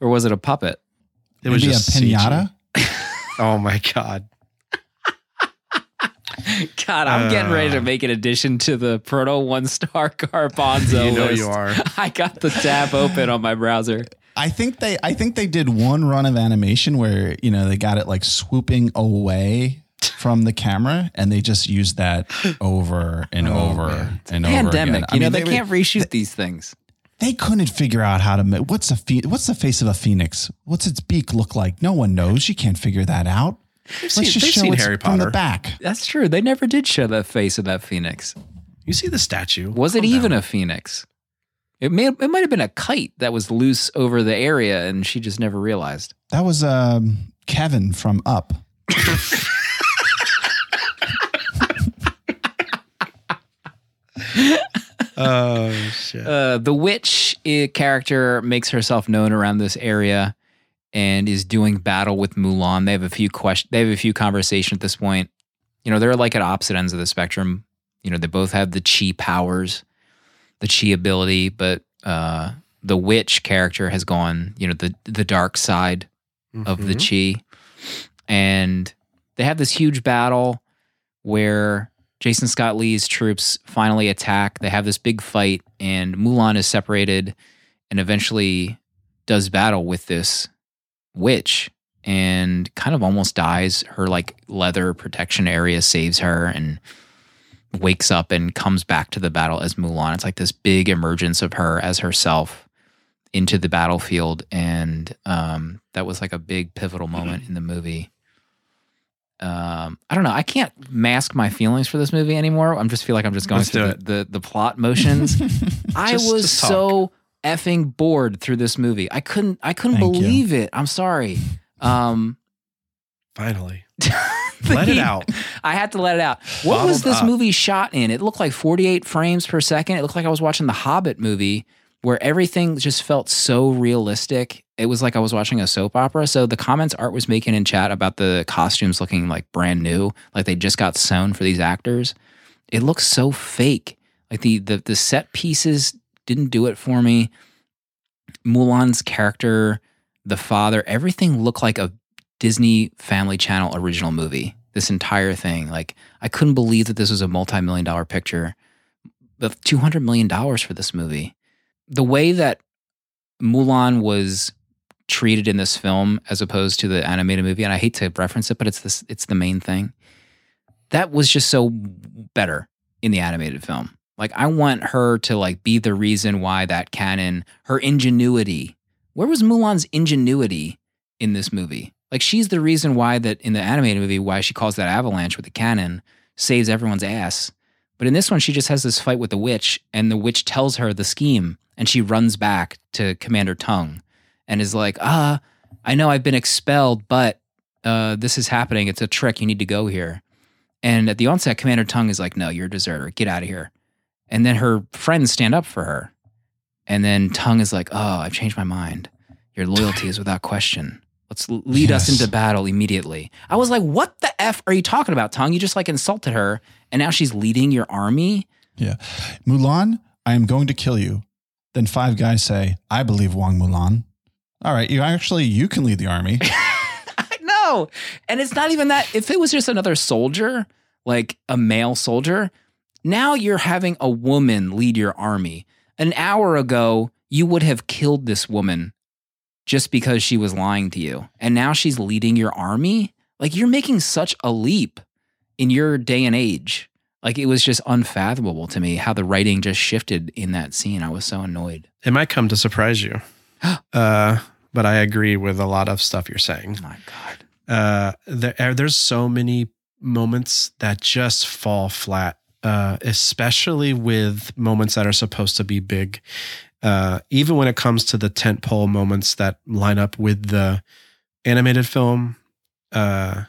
or was it a puppet? It was Maybe just a pinata? CG. Oh my god. God, I'm getting ready to Uh. make an addition to the Proto One Star Garbanzo You know list. you are. I got the tab open on my browser. I think they I think they did one run of animation where, you know, they got it like swooping away from the camera and they just used that over and Oh, over man. and over Pandemic, you know mean, they, were- can't reshoot these things. they couldn't figure out how to what's a what's the face of a phoenix? What's its beak look like? No one knows. You can't figure that out. Let's seen- just they've show seen it Harry from the Potter. back. That's true. They never did show the face of that phoenix. You see the statue. Was it Calm even down. a phoenix? It may it might have been a kite that was loose over the area and she just never realized. That was um, Kevin from Up. Oh shit. Uh, the witch uh, character makes herself known around this area and is doing battle with Mulan. They have a few question. They have a few conversations at this point. You know, they're like at opposite ends of the spectrum. You know, they both have the chi powers, the chi ability, but uh, the witch character has gone, you know, the the dark side of the Mhm. chi. And they have this huge battle where Jason Scott Lee's troops finally attack. They have this big fight, and Mulan is separated and eventually does battle with this witch and kind of almost dies. Her like leather protection area saves her and wakes up and comes back to the battle as Mulan. It's like this big emergence of her as herself into the battlefield. And um, that was like a big pivotal moment in the movie. Um, I don't know. I can't mask my feelings for this movie anymore. I'm just feel like I'm just going Let's through the, the the plot motions. I Just- was just so effing bored through this movie. I couldn't I couldn't Thank you. believe it. I'm sorry. Um Finally. Let it out. I had to let it out. What was this up. movie shot in? It looked like 48 frames per second. It looked like I was watching the Hobbit movie where everything just felt so realistic. It was like I was watching a soap opera. So the comments Art was making in chat about the costumes looking like brand new, like they just got sewn for these actors. It looks so fake. Like the the the set pieces didn't do it for me. Mulan's character, the father, everything looked like a Disney Family Channel original movie. This entire thing, like I couldn't believe that this was a multi-million dollar picture. But two hundred million dollars for this movie. The way that Mulan was treated in this film, as opposed to the animated movie, and I hate to reference it, but it's this, it's the main thing. That was just so better in the animated film. Like I want her to like be the reason why that canon, her ingenuity. Where was Mulan's ingenuity in this movie? Like she's the reason why that in the animated movie why she calls that avalanche with the cannon saves everyone's ass. But in this one she just has this fight with the witch and the witch tells her the scheme and she runs back to Commander Tung and is like, "Ah, I know I've been expelled, but uh, this is happening. It's a trick. You need to go here." And at the onset, Commander Tung is like, "No, you're a deserter. Get out of here." And then her friends stand up for her. And then Tung is like, "Oh, I've changed my mind. Your loyalty is without question. Let's lead us into battle immediately." I was like, "What the f are you talking about, Tung? You just like insulted her, and now she's leading your army." Yeah. Mulan, I am going to kill you. Then five guys say, I believe Wang Mulan. All right, you actually you can lead the army. I know. And it's not even that. If it was just another soldier, like a male soldier, now you're having a woman lead your army. An hour ago, you would have killed this woman just because she was lying to you. And now she's leading your army. Like you're making such a leap in your day and age. Like it was just unfathomable to me how the writing just shifted in that scene. I was so annoyed. It might come to surprise you. uh, but I agree with a lot of stuff you're saying. Oh my God. uh, there, there's so many moments that just fall flat, uh, especially with moments that are supposed to be big. Uh, even when it comes to the tentpole moments that line up with the animated film, uh,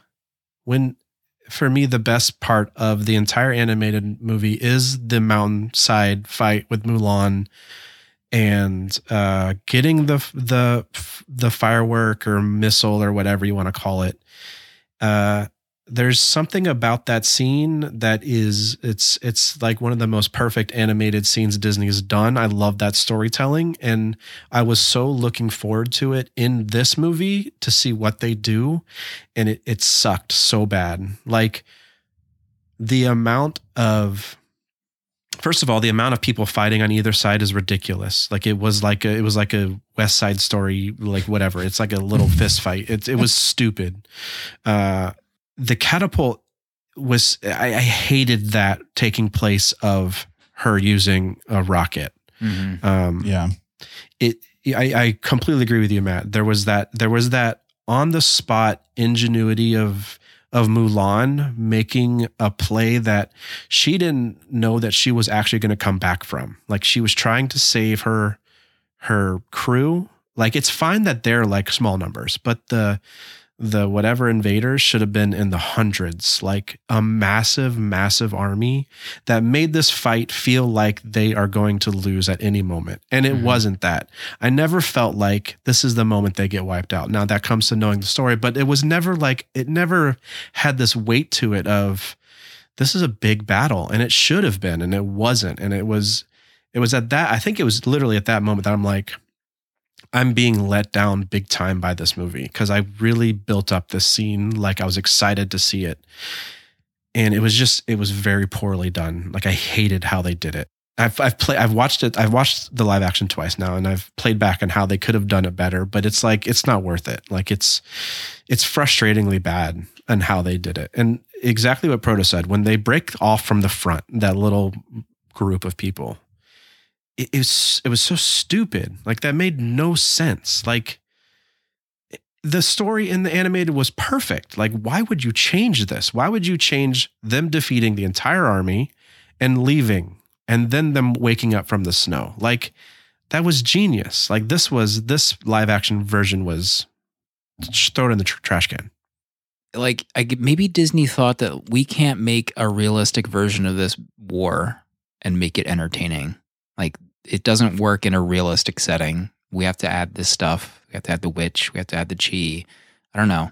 when for me the best part of the entire animated movie is the mountainside fight with Mulan and uh, getting the the the firework or missile or whatever you want to call it. Uh, there's something about that scene that is it's it's like one of the most perfect animated scenes Disney has done. I love that storytelling and I was so looking forward to it in this movie to see what they do and it it sucked so bad. Like the amount of first of all the amount of people fighting on either side is ridiculous like it was like a, it was like a west side story like whatever it's like a little fist fight it, it was stupid uh the catapult was I, I hated that taking place of her using a rocket Mhm. um Yeah. it I, I completely agree with you matt there was that there was that on the spot ingenuity of of mulan making a play that she didn't know that she was actually going to come back from like she was trying to save her her crew like it's fine that they're like small numbers but the the whatever invaders should have been in the hundreds like a massive massive army that made this fight feel like they are going to lose at any moment. And it Mhm. wasn't that. I never felt like this is the moment they get wiped out. Now that comes to knowing the story but it was never like it never had this weight to it of this is a big battle and it should have been and it wasn't. And it was it was at that i think it was literally at that moment that i'm like i'm being let down big time by this movie because i really built up this scene like i was excited to see it. And it was just it was very poorly done. Like i hated how they did it. I've I've played I've watched it I've watched the live action twice now and I've played back on how they could have done it better but it's like it's not worth it. Like it's it's frustratingly bad on how they did it. And exactly what Proto said when they break off from the front that little group of people it, it was it was so stupid. Like that made no sense. Like the story in the animated was perfect. Like why would you change this? Why would you change them defeating the entire army and leaving and then them waking up from the snow? Like that was genius. Like this was this live action version was just throw it in the tr- trash can. Like I, maybe Disney thought that we can't make a realistic version of this war and make it entertaining. Like it doesn't work in a realistic setting. We have to add this stuff. We have to add the witch. We have to add the chi. I don't know.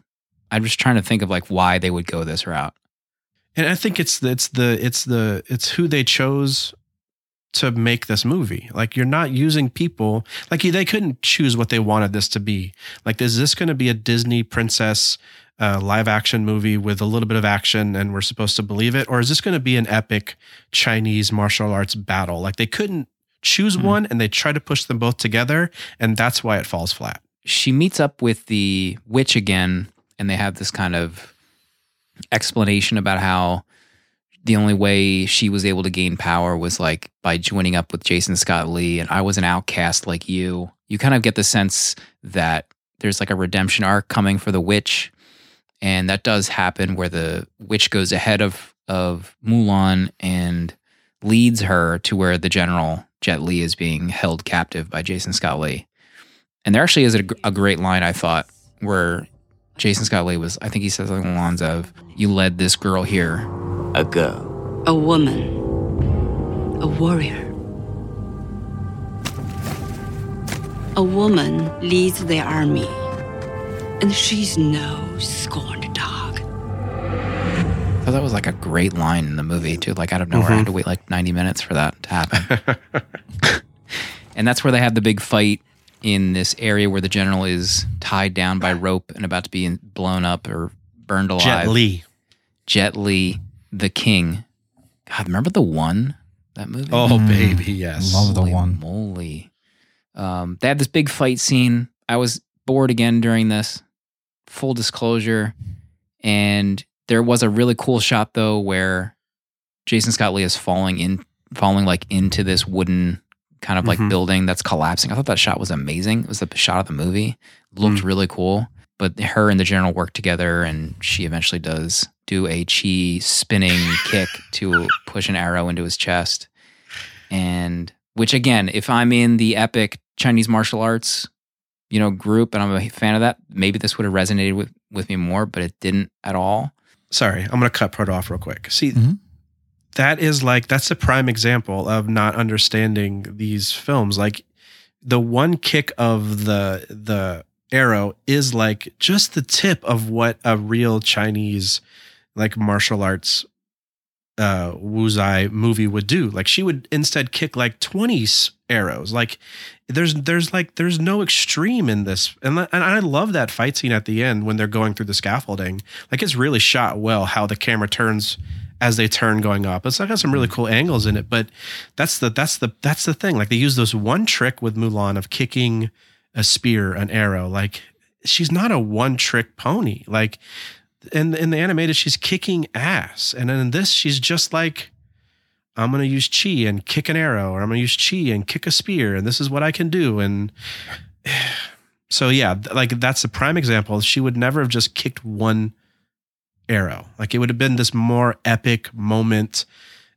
I'm just trying to think of like why they would go this route. and i think it's it's the it's the it's who they chose to make this movie like you're not using people like they couldn't choose what they wanted this to be like is this going to be a disney princess uh, live action movie with a little bit of action and we're supposed to believe it or is this going to be an epic chinese martial arts battle like they couldn't choose Mhm. one and they try to push them both together and that's why it falls flat She meets up with the witch again, and they have this kind of explanation about how the only way she was able to gain power was like by joining up with Jason Scott Lee, and I was an outcast like you. You kind of get the sense that there's like a redemption arc coming for the witch, and that does happen where the witch goes ahead of of Mulan and leads her to where the general Jet Li is being held captive by Jason Scott Lee. And there actually is a, a great line I thought where Jason Scott Lee was, I think he says something along the lines of, "You led this girl here." A girl. A woman. A warrior. A woman leads the army. And she's no scorned dog. I thought that was like a great line in the movie too. Like out of nowhere, I had to wait like 90 minutes for that to happen. and that's where they have the big fight in this area where the general is tied down by rope and about to be blown up or burned alive. jet li Jet Li, the king. God, remember the one that movie? oh Mm. baby yes Love the one. Moly. Um, they had this big fight scene. I was bored again during this. Full disclosure. And there was a really cool shot though where Jason Scott Lee is falling in falling like into this wooden kind of like Mhm. building that's collapsing. I thought that shot was amazing. It was the shot of the movie. Looked Mm. really cool. But her and the general work together and she eventually does do a chi spinning kick to push an arrow into his chest. And which again, if I'm in the epic Chinese martial arts, you know, group and I'm a fan of that, maybe this would have resonated with, with me more, but it didn't at all. Sorry, I'm going to cut part off real quick. See, Mhm. that is like that's a prime example of not understanding these films. Like the one kick of the the arrow is like just the tip of what a real Chinese like martial arts uh wuxia movie would do. Like she would instead kick like 20 arrows. Like there's there's like there's no extreme in this. And and I love that fight scene at the end when they're going through the scaffolding. Like it's really shot well how the camera turns as they turn going up. It's got some really cool angles in it, but that's the that's the that's the thing. Like they use this one trick with Mulan of kicking a spear, an arrow. Like she's not a one trick pony. Like in in the animated, she's kicking ass, and then in this, she's just like, I'm gonna use chi and kick an arrow, or I'm gonna use chi and kick a spear, and this is what I can do. And so yeah, like that's a prime example. She would never have just kicked one arrow. Like it would have been this more epic moment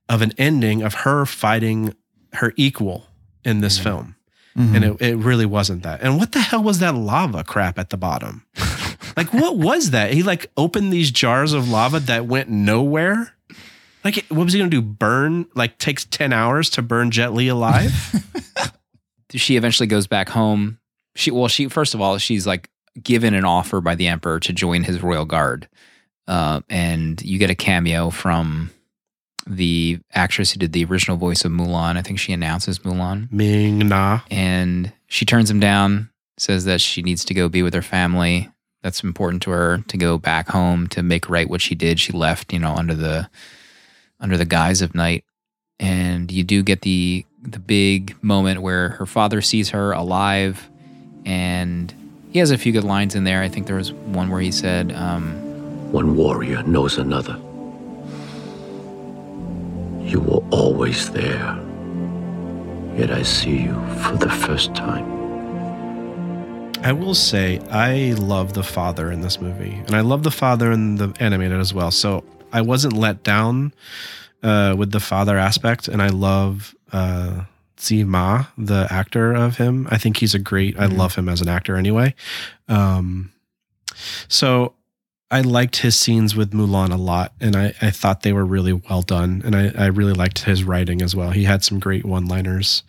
of an ending of her fighting her equal in this film. Mhm. And it, it really wasn't that. And what the hell was that lava crap at the bottom? like, what was that? He like opened these jars of lava that went nowhere. Like, what was he gonna do? Burn? Like, takes ten hours to burn Jet Li alive? she eventually goes back home. She well, she first of all, she's like given an offer by the emperor to join his royal guard, uh, and you get a cameo from the actress who did the original voice of Mulan. I think she announces Mulan, Ming Na. and she turns him down. Says that she needs to go be with her family. That's important to her to go back home to make right what she did. She left, you know, under the under the guise of night and you do get the the big moment where her father sees her alive and he has a few good lines in there i think there was one where he said um, One warrior knows another. You were always there. Yet I see you for the first time. I will say I love the father in this movie, and I love the father in the animated as well. So I wasn't let down uh, with the father aspect, and I love uh, Tzi Ma, the actor of him. I think he's a great. I love him as an actor anyway. Um, so I liked his scenes with Mulan a lot, and I, I thought they were really well done, and I, I really liked his writing as well. He had some great one-liners.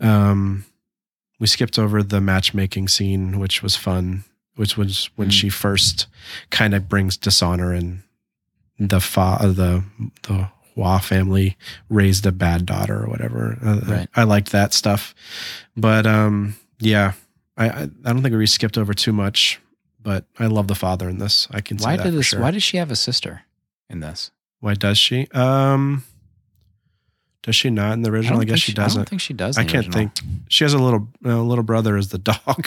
Um, we skipped over the matchmaking scene, which was fun, which was when Mm. she first kind of brings dishonor and the fa- uh, the the Hua family raised a bad daughter or whatever. Uh, Right. I liked that stuff, but um, yeah, I, I I don't think we skipped over too much. But I love the father in this. I can see why that did this sure. why does she have a sister in this Why does she? Um, does she not in the original? I, don't guess think she doesn't. i don't think she does I in the can't original. think. She has a little little brother as the dog. oh,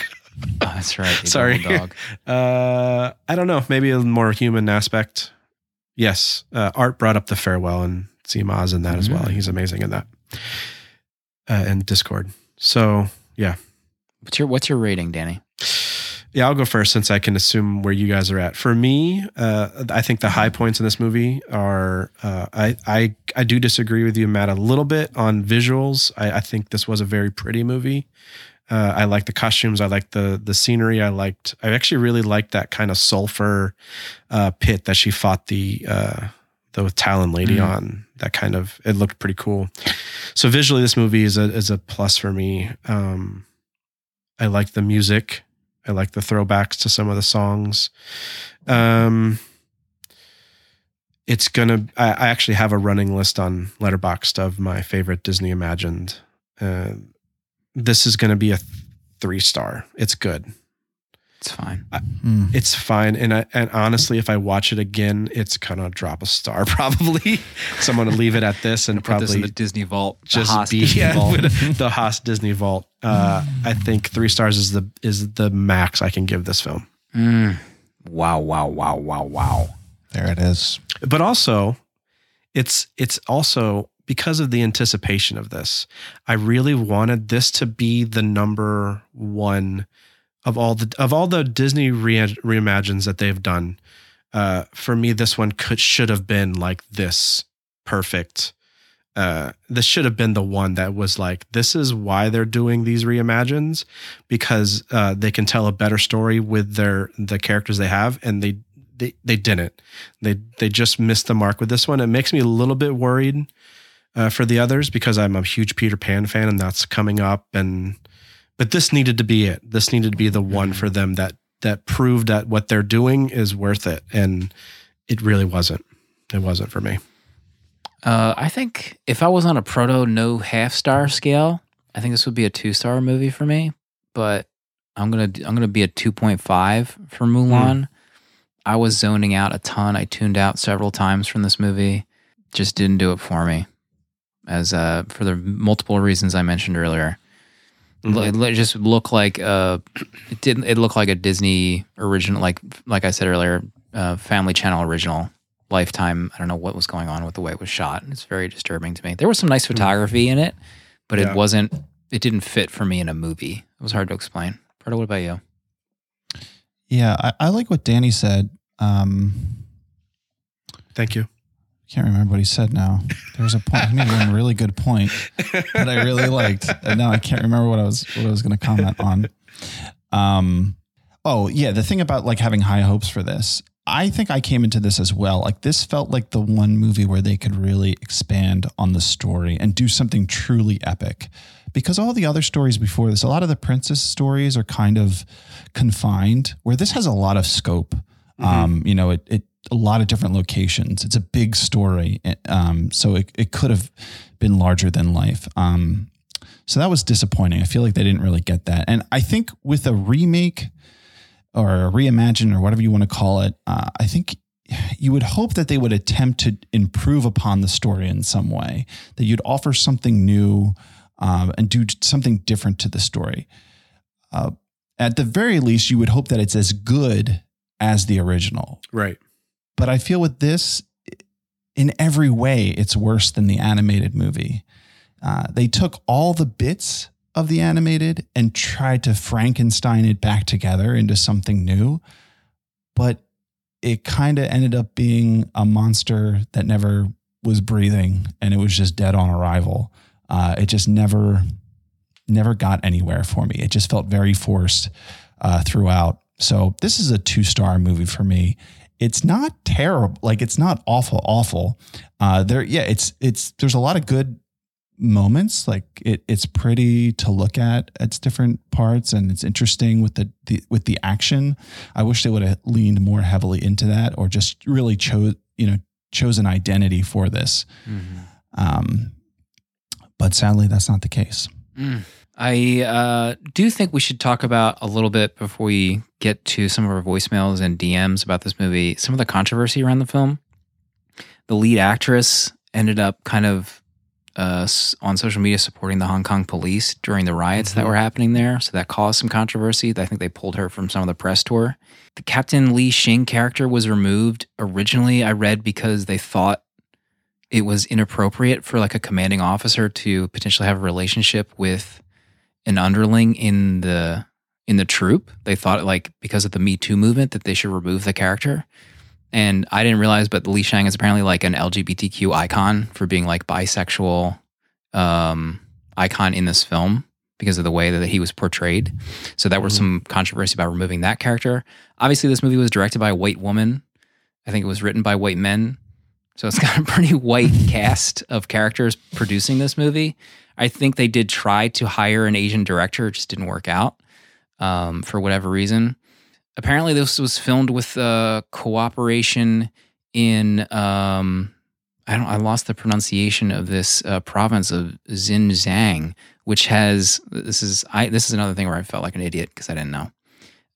that's right the Sorry. dog Uh, I don't know. Maybe a more human aspect. Yes, uh, Art brought up the farewell, and Tzi Ma's in that as well. Mm. He's amazing in that. Uh, and Discord. So yeah, what's your what's your rating danny yeah. I'll go first since I can assume where you guys are at. For me, uh, I think the high points in this movie are. Uh, I I I do disagree with you, Matt, a little bit on visuals. I, I think this was a very pretty movie. Uh, I like the costumes. I like the the scenery. I liked. I actually really liked that kind of sulfur uh, pit that she fought the uh, the Talon lady Mm. on. That kind of it looked pretty cool. So visually, this movie is a is a plus for me. Um, I like the music. I like the throwbacks to some of the songs. Um, it's gonna. I, I actually have a running list on Letterboxd of my favorite Disney imagined. Uh, this is gonna be a th- three star. It's good. It's fine Mm. It's fine. And I, and honestly, if I watch it again, it's gonna drop a star probably. so I'm gonna leave it at this and put this in probably the disney vault the just Haas be Disney yeah, vault. the Haas Disney Vault. Uh, I think three stars is the is the max I can give this film. Mm. wow wow wow wow wow There it is. But also, it's it's also because of the anticipation of this. I really wanted this to be the number one of all the of all the Disney re- reimagines that they've done. Uh, for me, this one could should have been like this perfect. Uh, this should have been the one that was like, this is why they're doing these reimagines because uh, they can tell a better story with their the characters they have, and they they they didn't. They they just missed the mark with this one. It makes me a little bit worried uh, for the others because I'm a huge Peter Pan fan, and that's coming up, and but this needed to be it. This needed to be the one for them that that proved that what they're doing is worth it, and it really wasn't. It wasn't for me. Uh, I think if I was on a proto no half star scale, I think this would be a two star movie for me. But I'm gonna I'm gonna be a two point five for Mulan. I was zoning out a ton. I tuned out several times from this movie. Just didn't do it for me, as uh, for the multiple reasons I mentioned earlier. Lo- It just looked like uh, it didn't. It looked like a Disney original, like like I said earlier, uh, Family Channel original. Lifetime. I don't know what was going on with the way it was shot. It's very disturbing to me. There was some nice photography in it, but Yeah. it wasn't. It didn't fit for me in a movie. It was hard to explain. Pardo, what about you? Yeah, I, I like what Danny said. Um, Thank you. Can't remember what he said now. There was a point. He made one really good point that I really liked, and now I can't remember what I was what I was going to comment on. Um, oh yeah, the thing about like having high hopes for this, I think I came into this as well. Like this felt like the one movie where they could really expand on the story and do something truly epic. Because all the other stories before this, a lot of the princess stories are kind of confined, where this has a lot of scope. Um, you know, it, it a lot of different locations. It's a big story, um, so it, it could have been larger than life. Um, so that was disappointing. I feel like they didn't really get that. And I think with a remake or a reimagine or whatever you want to call it, uh, I think you would hope that they would attempt to improve upon the story in some way, that you'd offer something new um, and do something different to the story. Uh, at the very least, you would hope that it's as good as the original. Right. But I feel with this, in every way, it's worse than the animated movie. Uh, they took all the bits of the animated and tried to Frankenstein it back together into something new. But it kind of ended up being a monster that never was breathing and it was just dead on arrival. Uh, it just never, never got anywhere for me. It just felt very forced uh, throughout. So this is a two star movie for me. It's not terrible, like it's not awful, awful. Uh, there, yeah, it's it's there's a lot of good moments. Like it, it's pretty to look at. It's different parts, and it's interesting with the, the with the action. I wish they would have leaned more heavily into that, or just really chose you know chose an identity for this. Um, but sadly, that's not the case. I uh, do think we should talk about a little bit before we get to some of our voicemails and DMs about this movie. Some of the controversy around the film. The lead actress ended up kind of uh, on social media supporting the Hong Kong police during the riots that were happening there. So that caused some controversy. I think they pulled her from some of the press tour. The Captain Li Shang character was removed originally, I read, because they thought it was inappropriate for like a commanding officer to potentially have a relationship with an underling in the in the troop. They thought like because of the Me Too movement that they should remove the character. And I didn't realize, but Li Shang is apparently like an LGBTQ icon for being like bisexual um, icon in this film because of the way that he was portrayed. So that was some controversy about removing that character. Obviously, this movie was directed by a white woman. I think it was written by white men. So it's got a pretty white cast of characters producing this movie. I think they did try to hire an Asian director, it just didn't work out um, for whatever reason. Apparently, this was filmed with uh, cooperation in um, I don't I lost the pronunciation of this uh, province of Xinjiang, which has this is I this is another thing where I felt like an idiot because I didn't know.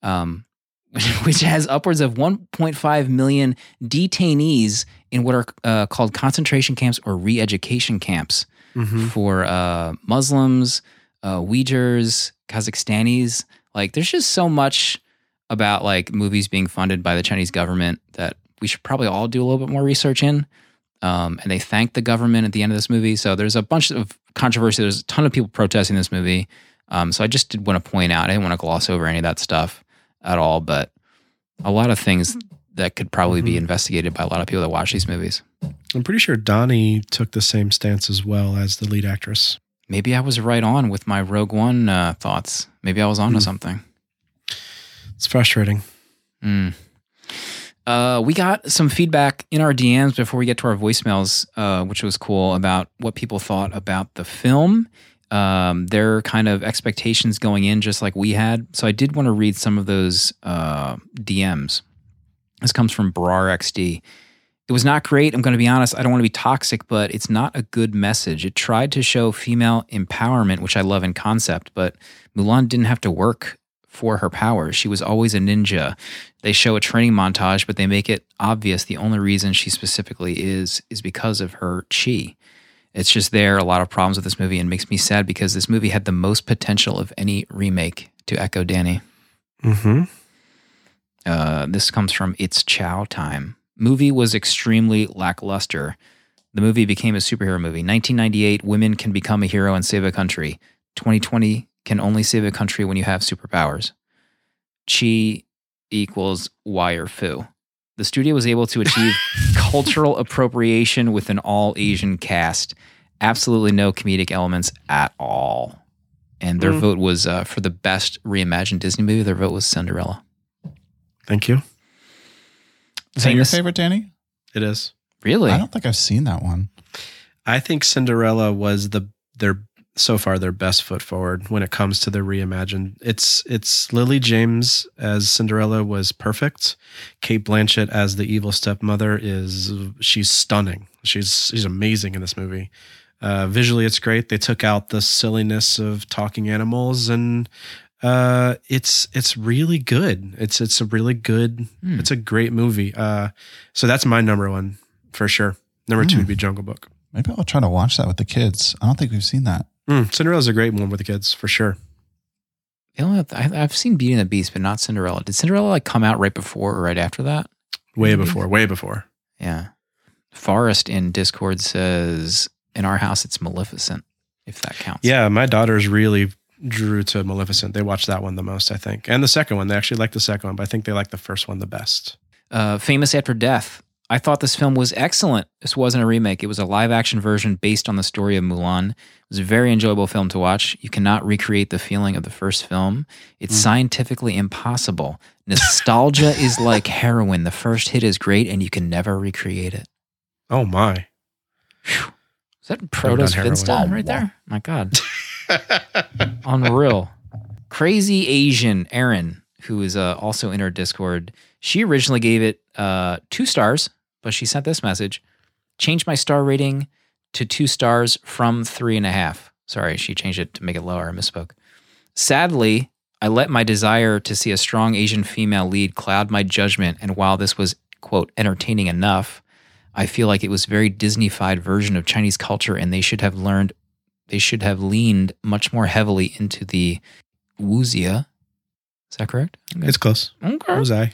Um, which has upwards of 1.5 million detainees in what are uh, called concentration camps or re-education camps for uh, Muslims, uh, Uyghurs, Kazakhstanis. Like, there's just so much about like movies being funded by the Chinese government that we should probably all do a little bit more research in. Um, and they thanked the government at the end of this movie. So there's a bunch of controversy. There's a ton of people protesting this movie. Um, so I just did want to point out, I didn't want to gloss over any of that stuff at all, but a lot of things that could probably be investigated by a lot of people that watch these movies. I'm pretty sure Donnie took the same stance as well as the lead actress. Maybe I was right on with my Rogue One uh, thoughts. Maybe I was onto something. It's frustrating. Mm. Uh, we got some feedback in our DMs before we get to our voicemails, uh, which was cool about what people thought about the film. um, their kind of expectations going in, just like we had. So I did want to read some of those uh, DMs. This comes from Brar XD. It was not great. I'm going to be honest. I don't want to be toxic, but it's not a good message. It tried to show female empowerment, which I love in concept, but Mulan didn't have to work for her powers. She was always a ninja. They show a training montage, but they make it obvious the only reason she specifically is is because of her chi. It's just there. A lot of problems with this movie and makes me sad because this movie had the most potential of any remake. To echo Danny, Mm-hmm. Uh, this comes from It's Chow Time. Movie was extremely lackluster. The movie became a superhero movie. 1998, women can become a hero and save a country. 2020 can only save a country when you have superpowers. Chi equals wire foo. The studio was able to achieve cultural appropriation with an all Asian cast. Absolutely no comedic elements at all. And their Mm. vote was uh, for the best reimagined Disney movie. Their vote was Cinderella. Thank you. Is that your Famous- favorite, Danny? It is. Really? I don't think I've seen that one. I think Cinderella was the their so far their best foot forward when it comes to the reimagined. It's it's Lily James as Cinderella was perfect. Cate Blanchett as the evil stepmother is she's stunning. She's she's amazing in this movie. Uh, visually, it's great. They took out the silliness of talking animals, and uh, it's it's really good. It's it's a really good. Hmm. It's a great movie. Uh, so that's my number one for sure. Number two Hmm. would be Jungle Book. Maybe I'll try to watch that with the kids. I don't think we've seen that. Mm, Cinderella's a great one with the kids for sure. You know, I- I've seen Beauty and the Beast, but not Cinderella. Did Cinderella like come out right before or right after that? Way before, way before. Yeah. Forest in Discord says, "In our house, it's Maleficent, if that counts." Yeah, my daughters really drew to Maleficent. They watched that one the most, I think, and the second one. They actually like the second one, but I think they like the first one the best. Uh, Famous After Death. I thought this film was excellent. This wasn't a remake. It was a live action version based on the story of Mulan. It was a very enjoyable film to watch. You cannot recreate the feeling of the first film. It's scientifically impossible. Nostalgia is like heroin. The first hit is great and you can never recreate it. Oh my! Is that Protos heroin. Finstein right there? My God. Unreal. Crazy Asian Erin, who is uh, also in our Discord, she originally gave it uh, two stars, but she sent this message changed my star rating to two stars from three and a half. Sorry, she changed it to make it lower. I misspoke. Sadly, I let my desire to see a strong Asian female lead cloud my judgment. And while this was, quote, entertaining enough, I feel like it was very Disneyfied version of Chinese culture, and they should have learned, they should have leaned much more heavily into the wuxia. Is that correct? It's close. Okay. What was I?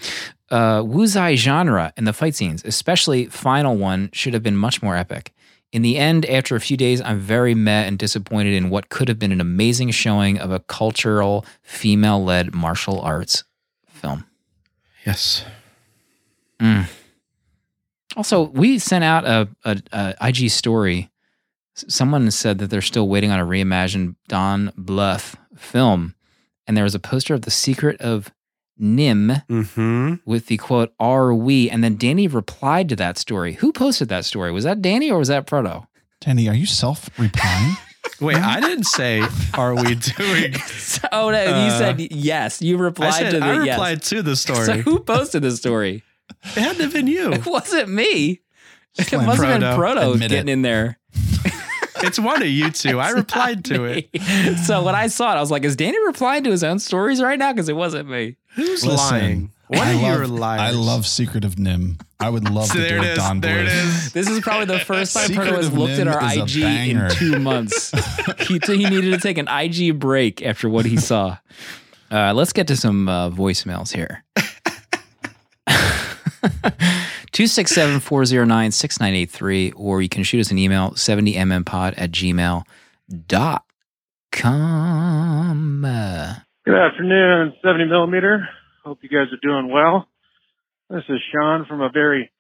Uh, wuxia genre in the fight scenes, especially final one, should have been much more epic. In the end, after a few days, I'm very meh and disappointed in what could have been an amazing showing of a cultural, female led martial arts film. Yes. Mm. Also, we sent out a, a, a IG story. S- Someone said that they're still waiting on a reimagined Don Bluth film, and there was a poster of The Secret of NIMH Mm-hmm. with the quote "Are we?" and then Danny replied to that story. Who posted that story? Was that Danny or was that Proto? Danny, are you self replying? Wait, I didn't say. Are we doing? oh no, you Uh, said yes. You replied said to the I yes. replied to the story. So who posted the story? it had to have been you. It wasn't me. It Slam must have been Proto. Proto Admit getting it. in there. It's one of you two. I replied not to it. So when I saw it, I was like, "Is Danny replying to his own stories right now?" Because it wasn't me. Who's Listen, lying? One I of you love, are liars. I love Secret of NIMH. I would love So to there do it a is. Don There it Bluth. is. This is probably the first time Secret Proto has of looked at our IG in two months. he, he needed to take an IG break after what he saw. Uh, let's get to some uh, voicemails here. 267 409 6983, or you can shoot us an email 70mmpod at gmail.com. Good afternoon, 70 millimeter. Hope you guys are doing well. This is Sean from a very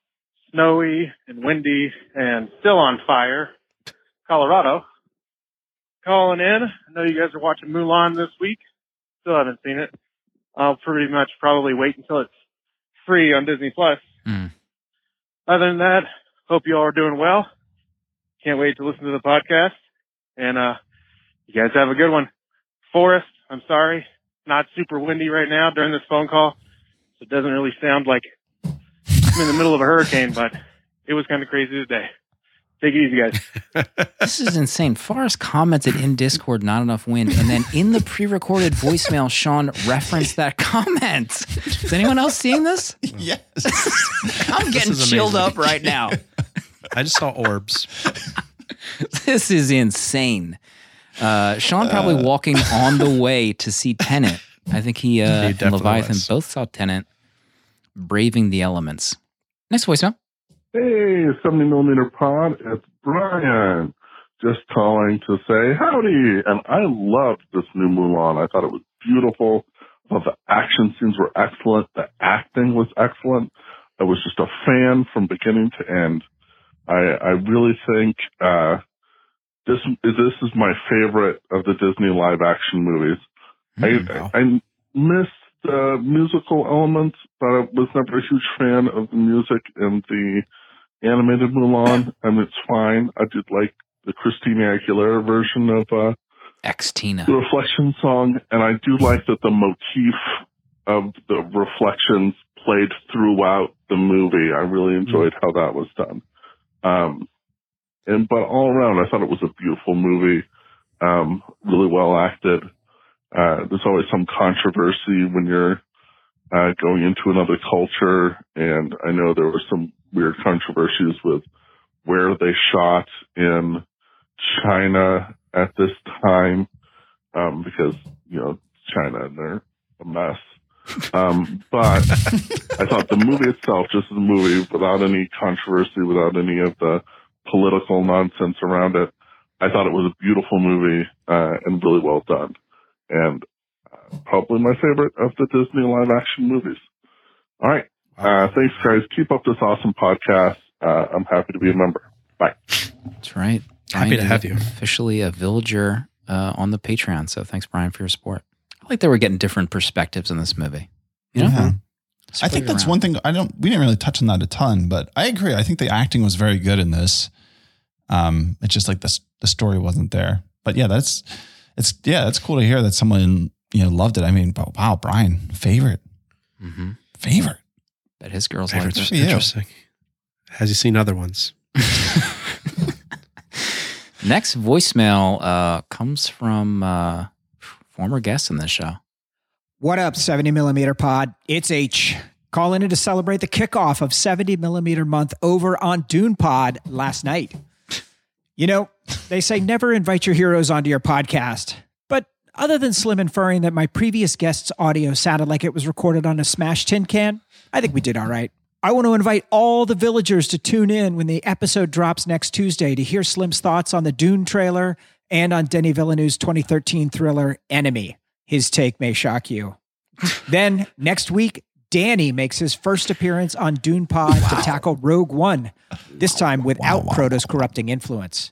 snowy and windy and still on fire Colorado. Calling in. I know you guys are watching Mulan this week. Still haven't seen it. I'll pretty much probably wait until it's free on Disney Plus. Hmm. Other than that, hope you all are doing well. Can't wait to listen to the podcast. And uh You guys have a good one. Forrest, I'm sorry. Not super windy right now during this phone call. So it doesn't really sound like I'm in the middle of a hurricane, but it was kind of crazy today. Take it easy, guys. This is insane. Forrest commented in Discord, not enough wind. And then in the pre recorded voicemail, Sean referenced that comment. Is anyone else seeing this? Yes. I'm getting is chilled amazing. up right now. I just saw orbs. This is insane. Uh, Sean probably walking on the way to see Tenet. I think he, uh, He and Leviathan was. both saw Tenet, braving the elements. Next voicemail. Hey, 70 millimeter pod, it's Brian. Just calling to say howdy. And I loved this new Mulan. I thought it was beautiful. I thought the action scenes were excellent. The acting was excellent. I was just a fan from beginning to end. I, I really think, uh, this, this is my favorite of the Disney live action movies. wow. I, I missed the musical elements, but I was never a huge fan of the music in the animated Mulan. and it's fine. I did like the Christina Aguilera version of uh, Xtina. the Reflection song, and I do like that the motif of the reflections played throughout the movie. I really enjoyed how that was done. Um, and but all around, I thought it was a beautiful movie, um, really well acted. Uh, there's always some controversy when you're uh, going into another culture, and I know there were some weird controversies with where they shot in China at this time, um, because you know China and they're a mess. Um, but I thought the movie itself, just a movie, without any controversy, without any of the political nonsense around it, I thought it was a beautiful movie uh, and really well done, and uh, probably my favorite of the Disney live action movies. All right, uh, thanks guys. Keep up this awesome podcast. Uh, I'm happy to be a member. Bye. That's right. Happy Brian to have you. Officially a villager uh, on the Patreon. So thanks, Brian, for your support. I like that we're getting different perspectives in this movie. You know? Yeah. I think that's around. one thing I don't we didn't really touch on that a ton, but I agree. I think the acting was very good in this. Um, it's just like the the story wasn't there. But yeah, that's it's yeah, it's cool to hear that someone you know loved it. I mean, wow, Brian, favorite, Mm-hmm. favorite. Bet his girls like Favorite's it. for you. interesting. Has he seen other ones? Next voicemail uh, comes from uh, former guest in this show. What up, 70 millimeter pod? It's H. Calling in to celebrate the kickoff of 70 millimeter month over on Dune Pod last night. You know, they say never invite your heroes onto your podcast. But other than Slim inferring that my previous guest's audio sounded like it was recorded on a smashed tin can, I think we did all right. I want to invite all the villagers to tune in when the episode drops next Tuesday to hear Slim's thoughts on the Dune trailer and on Denis Villeneuve's 2013 thriller Enemy. His take may shock you. then next week, Danny makes his first appearance on Dune Pod to tackle Rogue One, this time without Proto's corrupting influence.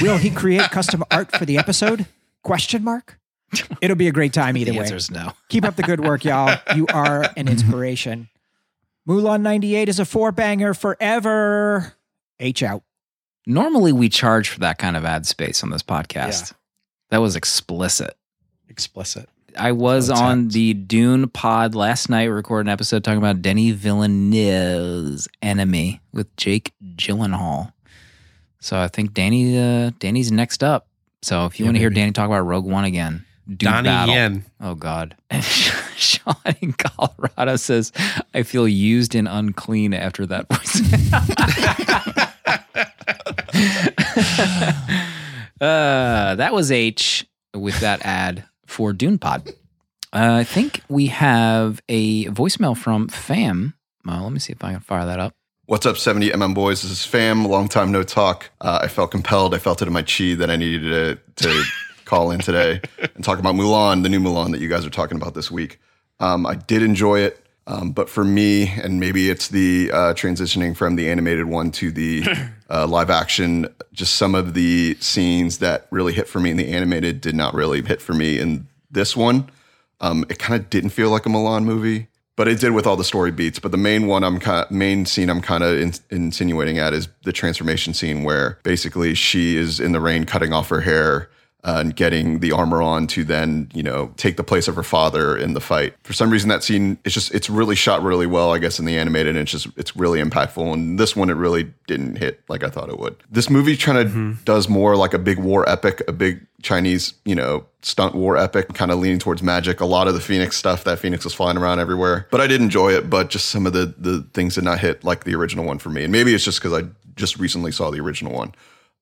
Will he create custom art for the episode? Question mark. It'll be a great time either The way. answer is no. Keep up the good work, y'all. You are an inspiration. Mulan 98 is a four banger forever. H out. Normally, we charge for that kind of ad space on this podcast. That was explicit. Explicit. I was on the Dune pod last night, recording an episode talking about Denis Villeneuve's Enemy with Jake Gyllenhaal. So I think Danny, uh, Danny's next up. So if you Yeah, want to hear. Danny talk about Rogue One again, Dune Donnie Battle. Yen. Oh God. And Sean in Colorado says, I feel used and unclean after that voice. uh, that was H with that ad for Dune Pod. Uh, I think we have a voicemail from Fam. Uh, let me see if I can fire that up. What's up, 70mm boys? This is Fam. Long time no talk. Uh, I felt compelled. I felt it in my chi that I needed to, to call in today and talk about Mulan, the new Mulan that you guys are talking about this week. Um, I did enjoy it, um, but for me, and maybe it's the uh, transitioning from the animated one to the uh, live action, just some of the scenes that really hit for me in the animated did not really hit for me in this one. Um, it kind of didn't feel like a Mulan movie, but it did with all the story beats. But the main one, I'm kind main scene I'm kind of in, insinuating at is the transformation scene where basically she is in the rain cutting off her hair. Uh, and getting the armor on to then you know take the place of her father in the fight. For some reason, that scene it's just it's really shot really well, I guess, in the animated, and it's just it's really impactful. And this one, it really didn't hit like I thought it would. This movie kind of does more like a big war epic, a big Chinese you know stunt war epic, kind of leaning towards magic. A lot of the Phoenix stuff that Phoenix was flying around everywhere, but I did enjoy it. But just some of the the things did not hit like the original one for me, and maybe it's just because I just recently saw the original one.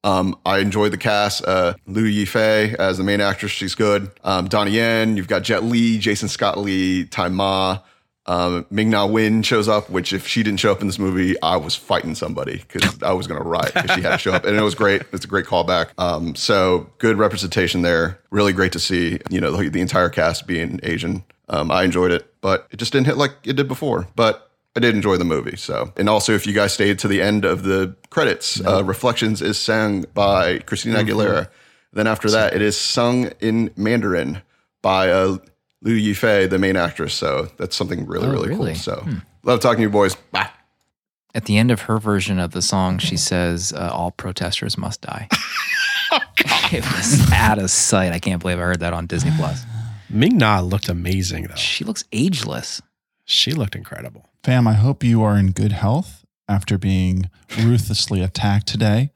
Um, I enjoyed the cast. Uh, Liu Yifei as the main actress, she's good. Um, Donnie Yen, you've got Jet Li, Jason Scott Lee, Tzi Ma. Um, Ming Na Wen shows up, which if she didn't show up in this movie, I was fighting somebody because I was going to riot because she had to show up. And it was great. It's a great callback. Um, so good representation there. Really great to see, you know, the, the entire cast being Asian. Um, I enjoyed it, but it just didn't hit like it did before. But I did enjoy the movie. So, and also if you guys stayed to the end of the credits, uh, Reflections is sung by Christina Aguilera. Then after that, it is sung in Mandarin by uh, Liu Yifei, the main actress. So that's something really, Oh, really, really? cool. So love talking to you boys. Bye. At the end of her version of the song, she says, uh, "All protesters must die." it was out of sight. I can't believe I heard that on Disney Plus. Ming Na looked amazing though. She looks ageless. She looked incredible. Fam, I hope you are in good health after being ruthlessly attacked today.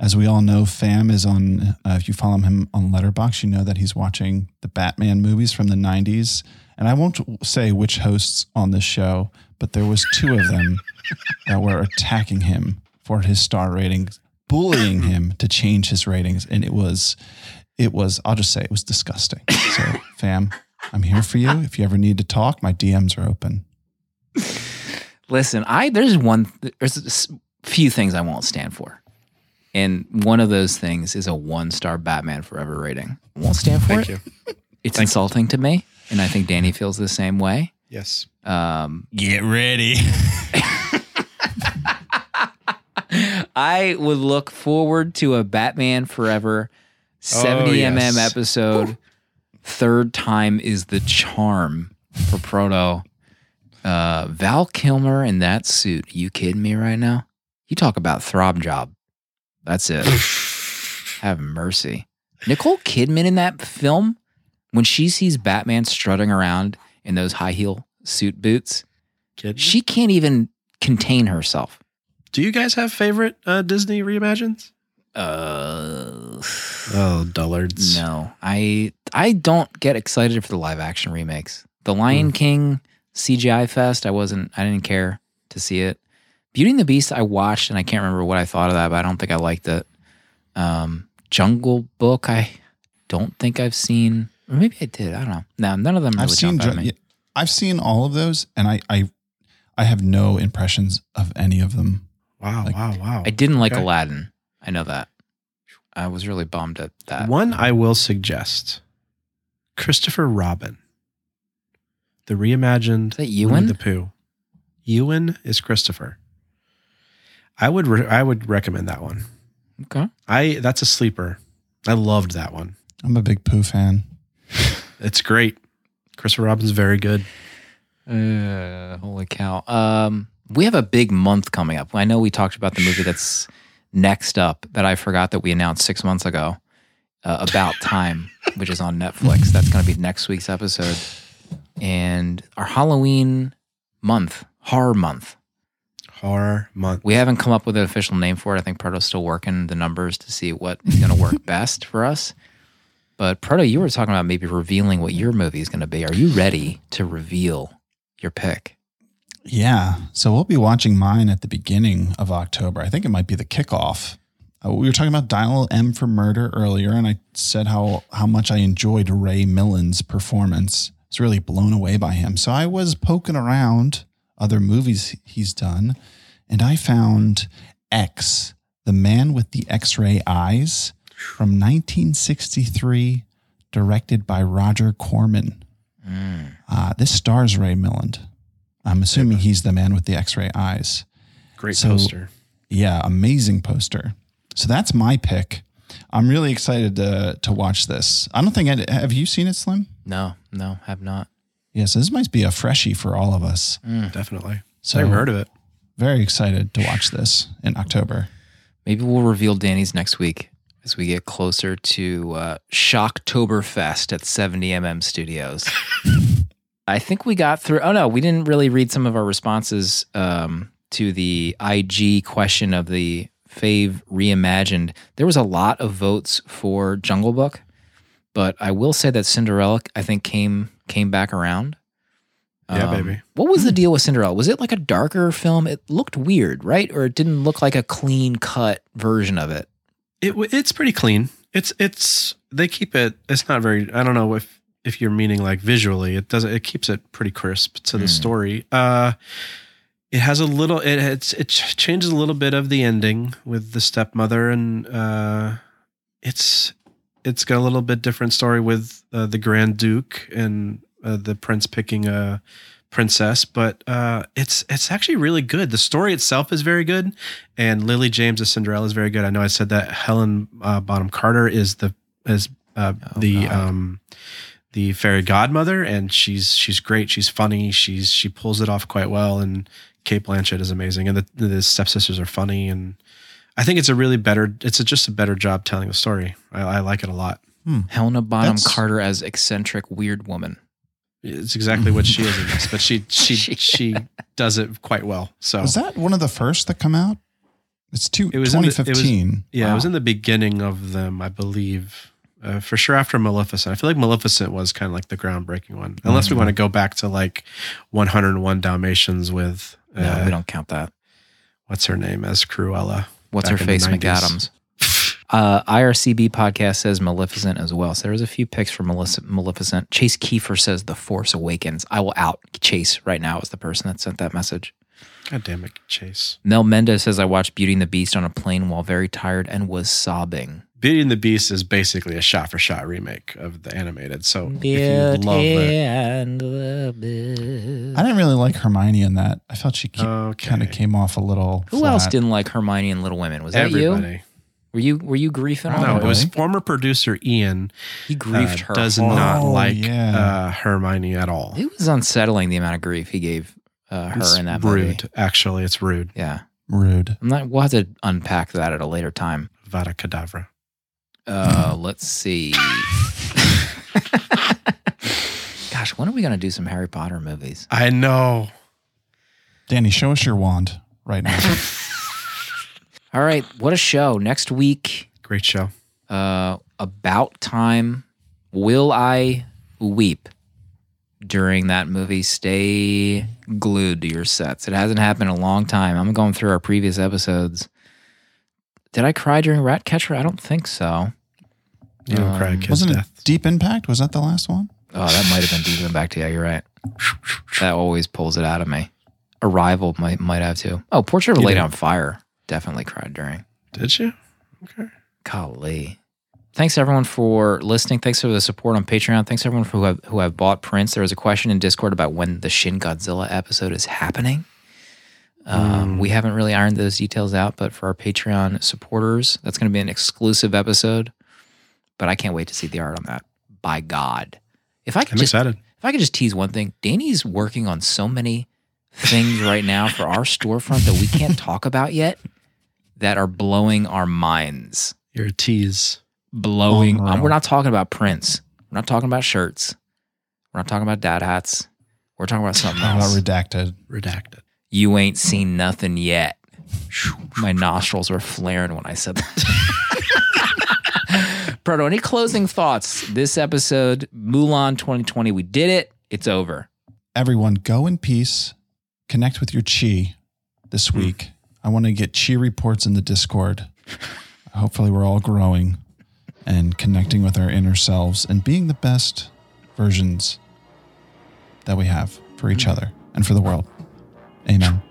As we all know, Fam is on, uh, if you follow him on Letterboxd, you know that he's watching the Batman movies from the 90s. And I won't say which hosts on this show, but there was two of them that were attacking him for his star ratings, bullying him to change his ratings. And it was, it was, I'll just say it was disgusting. So, Fam, I'm here for you. If you ever need to talk, my DMs are open. Listen, I there's one there's a s- few things I won't stand for. And one of those things is a one star Batman Forever rating. I won't stand for Thank it. you. It's insulting to me. And I think Danny feels the same way. Yes. Um, Get ready. I would look forward to a Batman Forever 70 Oh, yes. mm episode. Third time is the charm for Proto. Uh, Val Kilmer in that suit. you kidding me right now? You talk about throb job. That's it. Have mercy. Nicole Kidman in that film, when she sees Batman strutting around in those high heel suit boots, Kid. she can't even contain herself. Do you guys have favorite uh, Disney reimagines? Uh, Oh, dullards. no, I I don't get excited for the live action remakes. The Lion King CGI fest, I wasn't, I didn't care to see it. Beauty and the Beast, I watched and I can't remember what I thought of that, but I don't think I liked it. Um, Jungle Book, I don't think I've seen, or maybe I did. I don't know. No, none of them really I've seen jump out at Ju- me. yeah, I've seen all of those, and I I I have no impressions of any of them. Wow, Like- wow, wow. I didn't like Okay. Aladdin. I know that. I was really bummed at that. One I will suggest Christopher Robin, the reimagined Is that Winnie Ewan? the Pooh. Ewan is Christopher. I would re- I would recommend that one. Okay. I that's a sleeper. I loved that one. I'm a big Pooh fan. It's great. Christopher Robin's very good. Uh, holy cow. Um, we have a big month coming up. I know we talked about the movie that's next up that I forgot that we announced six months ago, uh, About Time, which is on Netflix. That's going to be next week's episode. And our Halloween month, horror month. Horror month. We haven't come up with an official name for it. I think Proto's still working the numbers to see what is going to work best for us. But Proto, you were talking about maybe revealing what your movie is going to be. Are you ready to reveal your pick? Yeah. So we'll be watching mine at the beginning of October. I think it might be the kickoff. Uh, we were talking about Dial M for Murder earlier, and I said how how much I enjoyed Ray Milland's performance. Was really blown away by him. So I was poking around other movies he's done, and I found X, the man with the X-ray eyes, from 1963, directed by Roger Corman. Uh, this stars Ray Milland. I'm assuming he's the man with the X-ray eyes. Great So- poster. Yeah, amazing poster. So that's my pick. I'm really excited to to watch this. I don't think I have you seen it, Slim. No, no, have not. Yes, this might be a freshie for all of us. Definitely. So I never heard of it. Very excited to watch this in October. Maybe we'll reveal Danny's next week as we get closer to uh, Shocktoberfest at 70mm Studios. I think we got through. Oh no, we didn't really read some of our responses um, to the IG question of the fave reimagined. There was a lot of votes for Jungle Book, but I will say that Cinderella, I think, came came back around. Yeah, Um, baby. What was the deal with Cinderella? Was it like a darker film? It looked weird, right? Or it didn't look like a clean cut version of it. It it's pretty clean. It's it's they keep it. It's not very. I don't know if if you're meaning like visually. It doesn't. It keeps it pretty crisp to the Hmm. story. Uh, it has a little. It it's, it changes a little bit of the ending with the stepmother, and uh, it's it's got a little bit different story with uh, the Grand Duke and uh, the prince picking a princess. But uh, it's it's actually really good. The story itself is very good, and Lily James as Cinderella is very good. I know I said that Helen uh, Bonham Carter is the is uh, Oh, the um the fairy godmother, and she's she's great. She's funny. She's she pulls it off quite well, and Cate Blanchett is amazing, and the the stepsisters are funny, and I think it's a really better. It's a, just a better job telling the story. I, I like it a lot. Helena Bonham That's- Carter as eccentric weird woman. It's exactly what she is in this, but she she She- she does it quite well. So Was that one of the first that come out? It's two, It was in the- it was- 2015. Yeah, it was in the beginning of them, I believe. Uh, for sure after Maleficent. I feel like Maleficent was kind of like the groundbreaking one. Unless we want to go back to like 101 Dalmatians with uh, No, we don't count that. what's her name as Cruella. What's her face McAdams? Uh, IRCB podcast says Maleficent as well. So there was a few picks for Maleficent. Chase Kiefer says The Force Awakens. I will out Chase right now as the person that sent that message. God damn it, Chase. Mel Mendez says I watched Beauty and the Beast on a plane while very tired and was sobbing. Beauty and the Beast is basically a shot for shot remake of the animated. So if you love it. and the Beast. I didn't really like Hermione in that. I felt she Okay. kind of came off a little. Who else didn't like Hermione and Little Women? Was that you? Everybody. Were you were you griefing on No, her? it was former producer Ian He uh, griefed her. does hard. not Oh, like yeah. uh, Hermione at all. It was unsettling the amount of grief he gave uh, her It's in that rude. movie. Actually, it's rude. Yeah, rude. I'm not. We'll have to unpack that at a later time. Vada Kedavra. Uh, let's see. Gosh, when are we gonna do some Harry Potter movies? I know. Danny, show us your wand right now. All right, what a show! Next week, Great show. uh, about time. Will I weep during that movie? Stay glued to your sets. It hasn't happened in a long time. I'm going through our previous episodes. Did I cry during Ratcatcher? I don't think so. You don't cry Um, at kids' Wasn't death. it Deep Impact? Was that the last one? Oh, that might have been deep Impact. yeah. You're right. That always pulls it out of me. Arrival might might have too. Oh, Portrait of a Lady on Fire. Definitely cried during. Did you? Okay. Golly. Thanks everyone for listening. Thanks for the support on Patreon. Thanks everyone for who have who have bought prints. There was a question in Discord about when the Shin Godzilla episode is happening. Um, We haven't really ironed those details out, but for our Patreon supporters, that's going to be an exclusive episode. But I can't wait to see the art on that. By God, if I could I'm just excited. if I could just tease one thing, Danny's working on so many things right now for our storefront that we can't talk about yet that are blowing our minds. You're a tease. Blowing. Um, we're not talking about prints. We're not talking about shirts. We're not talking about dad hats. We're talking about something How about else. redacted? Redacted. You ain't seen nothing yet. My nostrils were flaring when I said that. Proto, any closing thoughts? This episode, Mulan 2020, we did it. It's over. Everyone, go in peace. Connect with your chi this Hmm. week. I want to get chi reports in the Discord. Hopefully, we're all growing and connecting with our inner selves and being the best versions that we have for Hmm. each other and for the world. Amen.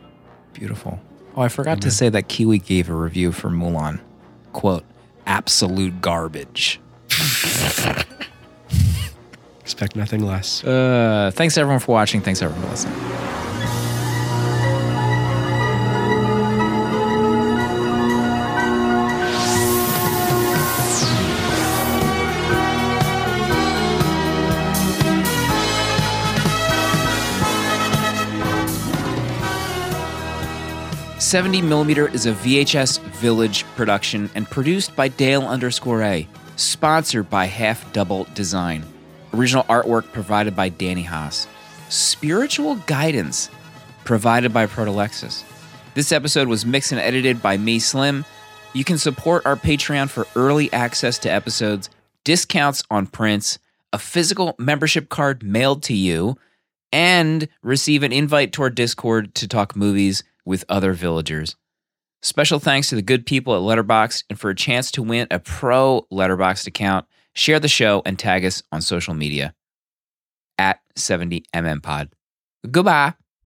Beautiful. Oh, I forgot to say that Kiwi gave a review for Mulan. Quote, absolute garbage. Expect nothing less. Uh, thanks everyone for watching. Thanks everyone for listening. 70mm is a VHS Village production and produced by Dale underscore A. Sponsored by Half Double Design. Original artwork provided by Danny Haas. Spiritual guidance provided by Protolexis. This episode was mixed and edited by me, Slim. You can support our Patreon for early access to episodes, discounts on prints, a physical membership card mailed to you, and receive an invite to our Discord to talk movies with other villagers. Special thanks to the good people at Letterboxd, and for a chance to win a pro Letterboxd account, share the show and tag us on social media at 70mm Pod. Goodbye.